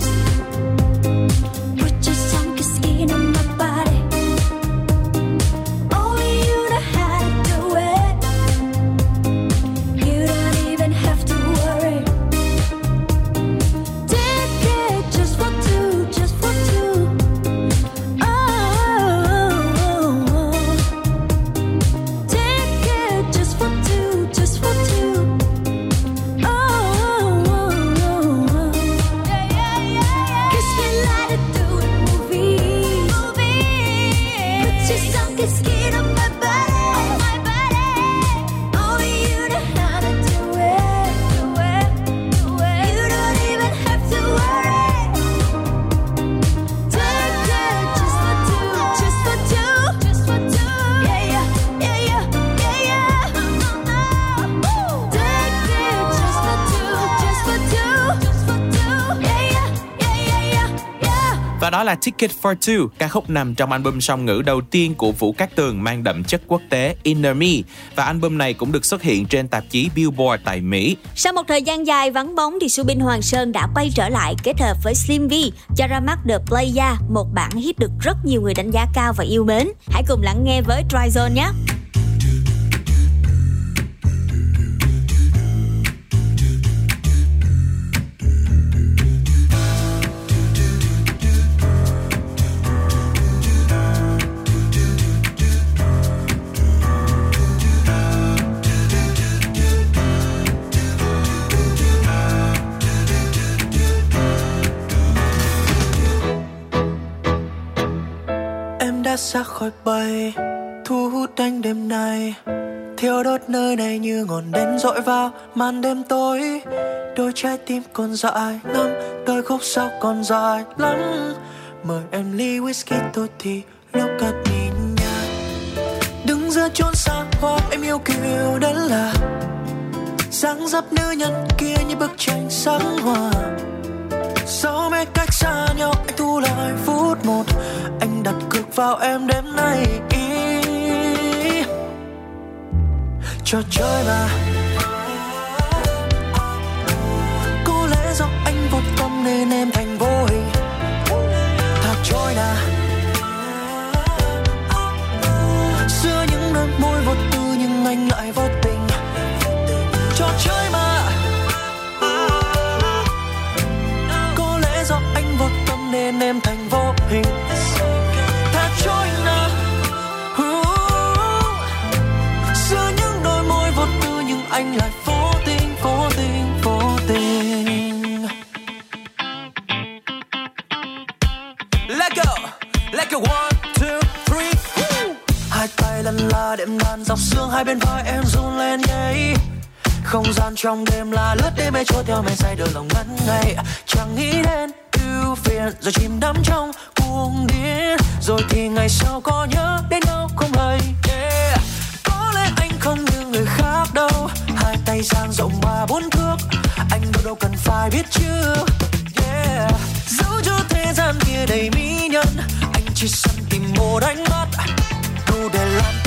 Và đó là Ticket for Two, ca khúc nằm trong album song ngữ đầu tiên của Vũ Cát Tường mang đậm chất quốc tế Inner Me. Và album này cũng được xuất hiện trên tạp chí Billboard tại Mỹ. Sau một thời gian dài vắng bóng thì Subin Hoàng Sơn đã quay trở lại kết hợp với Slim V cho ra mắt The Playa, một bản hit được rất nhiều người đánh giá cao và yêu mến. Hãy cùng lắng nghe với Dry Zone nhé. Em khói bay khỏi Thu hút anh đêm nay Thiêu đốt nơi này như ngọn đèn dội vào màn đêm tối. Đôi trái tim còn dại lắm đôi khúc sau còn dài lắm. Mời em ly whisky tôi thì lúc cất nhìn nhà Đứng giữa chốn xa hoa, em yêu kiều đến là. Dáng dấp nữ nhân kia như bức tranh sáng hoa. Sau mấy cách xa nhau, anh thu lại phút một. Anh đặt cược vào em đêm nay Trò chơi mà. Có lẽ do anh vô tâm nên em thành vô hình. Thà trôi nà. Giữa những đôi môi vô tư nhưng anh lại vô tình. Trò chơi mà. Có lẽ do anh vô tâm nên em thành vô hình. Tay đệm đàn dọc xương hai bên vai em run lên nhảy. Không gian trong đêm là lướt đêm mê trôi theo mê say đời lòng ngắn ngày Chẳng nghĩ đến ưu phiền, rồi chìm đắm trong cuồng điên. Rồi thì ngày sau có nhớ đến đâu không hay? Yeah. Có lẽ anh không như người khác đâu. Hai tay dang rộng ba bốn thước. Anh đâu đâu cần phải biết chưa yeah. Dẫu cho thế gian kia đầy mỹ nhân. Anh chỉ săn tìm một ánh mắt Đủ để làm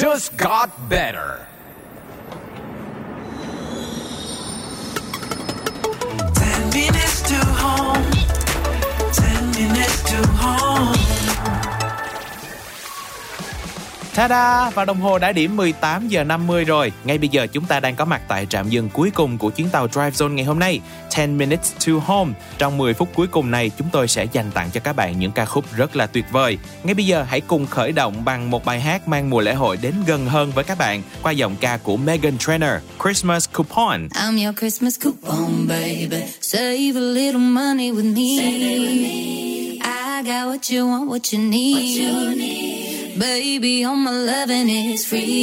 just got better. Ten minutes to home. Ten minutes to home. Ta-da! Và đồng hồ đã điểm 18 giờ 50 rồi. Ngay bây giờ chúng ta đang có mặt tại trạm dừng cuối cùng của chuyến tàu Drive Zone ngày hôm nay, 10 minutes to home. Trong 10 phút cuối cùng này, chúng tôi sẽ dành tặng cho các bạn những ca khúc rất là tuyệt vời. Ngay bây giờ hãy cùng khởi động bằng một bài hát mang mùa lễ hội đến gần hơn với các bạn qua giọng ca của Megan Trainor, Christmas Coupon. I'm your Christmas coupon, baby. Save a little money with me. I got what you want, what you need. Baby, all my loving is free.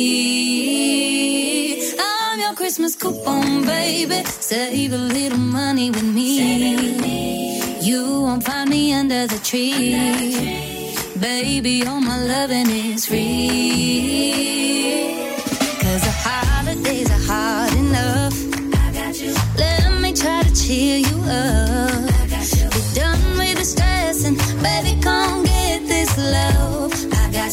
I'm your Christmas coupon, baby. Save a little money with me. You won't find me under the tree. Baby, all my loving is free. Cause the holidays are hard enough. Let me try to cheer you up.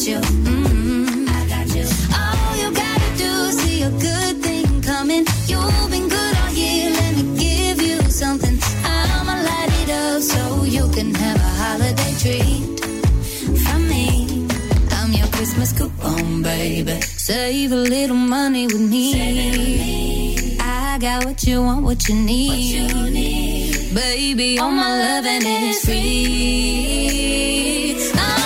I got you. Mm-hmm. All you gotta do is see a good thing coming. You've been good all year. Let me give you something. I'ma light it up so you can have a holiday treat from me. I'm your Christmas coupon, baby. Save a little money with me. I got what you want, what you need. Baby, all my loving is free. I'm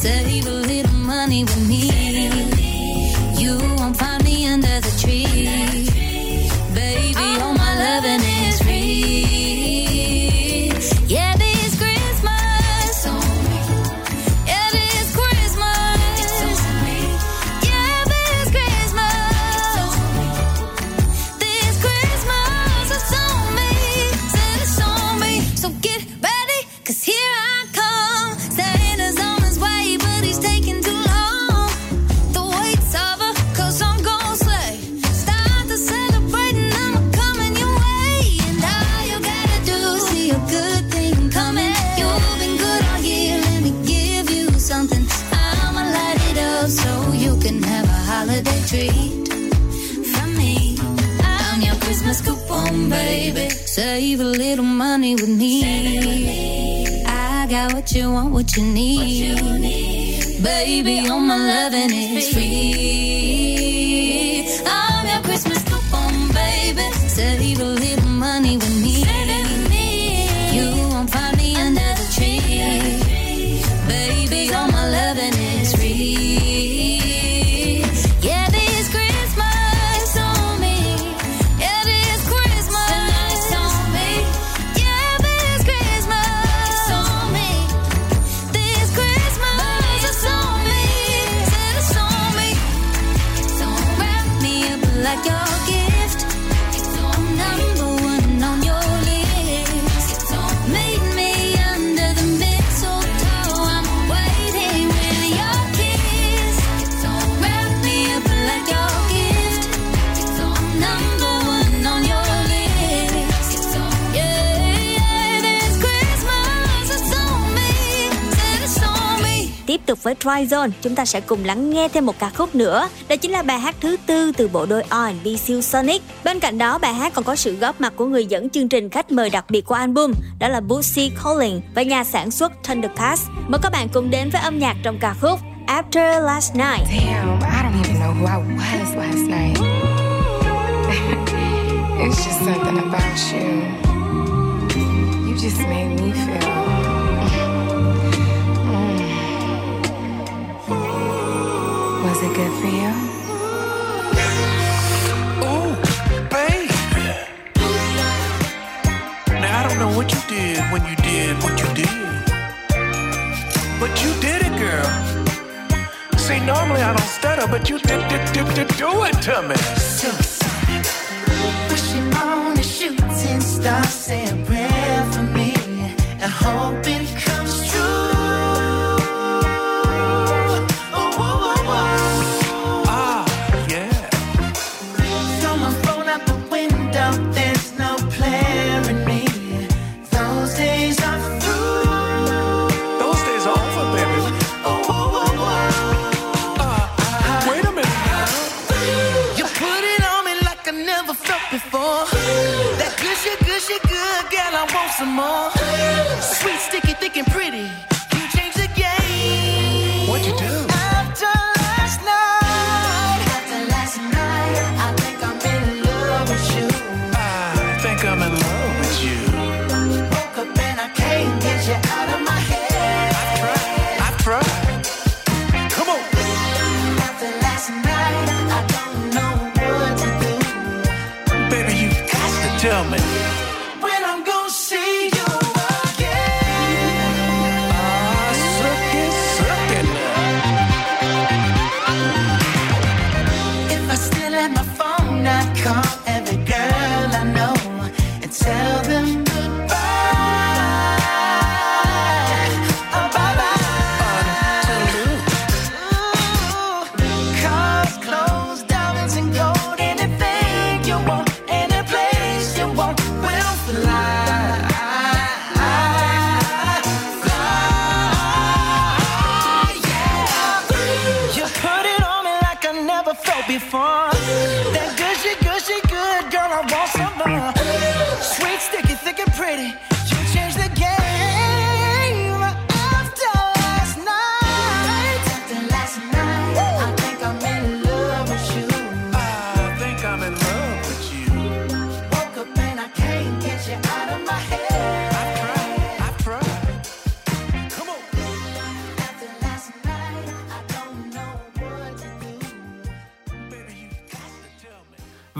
Save a little money with me. Holiday treat from me. I'm your Christmas coupon, baby. Save a little money with me. I got what you want, what you need. Baby, all my loving is free. Tục với Tryzone, chúng ta sẽ cùng lắng nghe thêm một ca khúc nữa. Đó chính là bài hát thứ tư từ bộ đôi R&B siêu Sonic. Bên cạnh đó, bài hát còn có sự góp mặt của người dẫn chương trình khách mời đặc biệt của album, đó là Bootsy Collins và nhà sản xuất Thundercats. Mời các bạn cùng đến với âm nhạc trong ca khúc After Last Night. Damn, I don't even know who I was last night. it's just something about you. You just made me feel. Good for you? Ooh, baby. Now I don't know what you did when you did what you did. But you did it, girl. See, normally I don't stutter, but you did, did, did, did do it to me. Wishing on a shooting star, say a prayer for me, and hope some more. Sweet, sticky, thick, and pretty. Before. That gushy, gushy,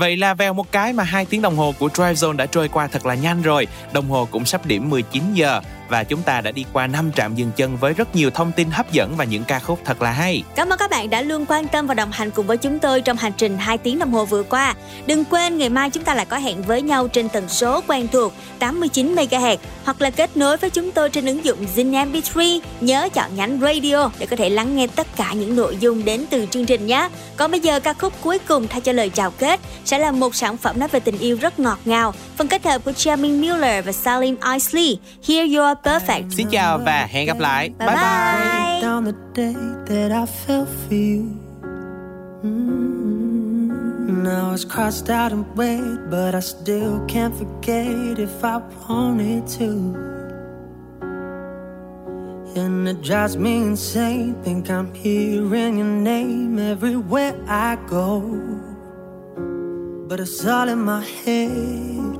Vậy là vèo một cái mà hai tiếng đồng hồ của Drive Zone đã trôi qua thật là nhanh rồi. Đồng hồ cũng sắp điểm 19 giờ và chúng ta đã đi qua 5 trạm dừng chân với rất nhiều thông tin hấp dẫn và những ca khúc thật là hay. Cảm ơn các bạn đã luôn quan tâm và đồng hành cùng với chúng tôi trong hành trình 2 tiếng đồng hồ vừa qua. Đừng quên, ngày mai chúng ta lại có hẹn với nhau trên tần số quen thuộc 89 MHz hoặc là kết nối với chúng tôi trên ứng dụng Zin MP3. Nhớ chọn nhánh radio để có thể lắng nghe tất cả những nội dung đến từ chương trình nhé. Còn bây giờ, ca khúc cuối cùng thay cho lời chào kết sẽ là một sản phẩm nói về tình yêu rất ngọt ngào. Phần kết hợp của Jeremy Miller và Salim Isley. Here You Are Perfect. Xin chào và hẹn gặp lại. Bye bye. down the day that I fell for you. Mm, Now it's crossed out and red, but I still can't forget if I wanted to. And it drives me insane. Think I'm hearing your name everywhere I go. But it's all in my head.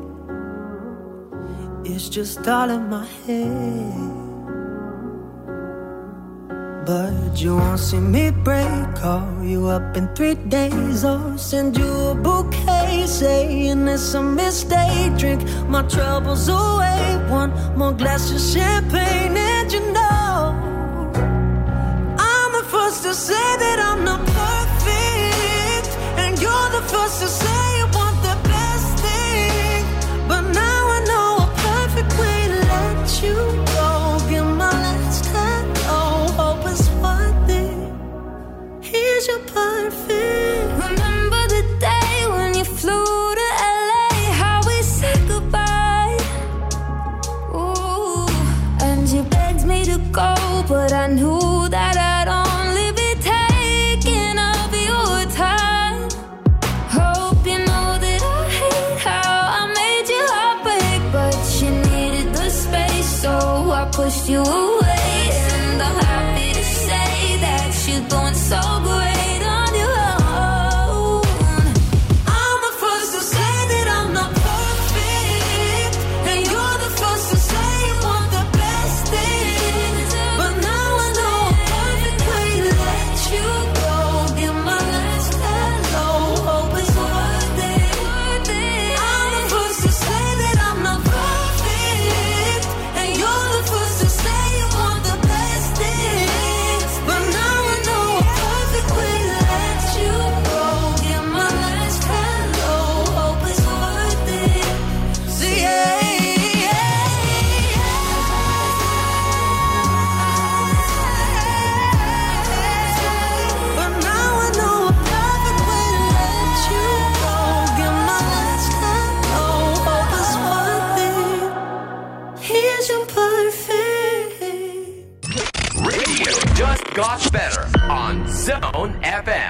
It's just all in my head. But you won't see me break. Call you up in three days or send you a bouquet saying it's a mistake. Drink my troubles away. One more glass of champagne, and you know I'm the first to say that I'm not perfect, and you're the first to say but I knew better on Zone FM.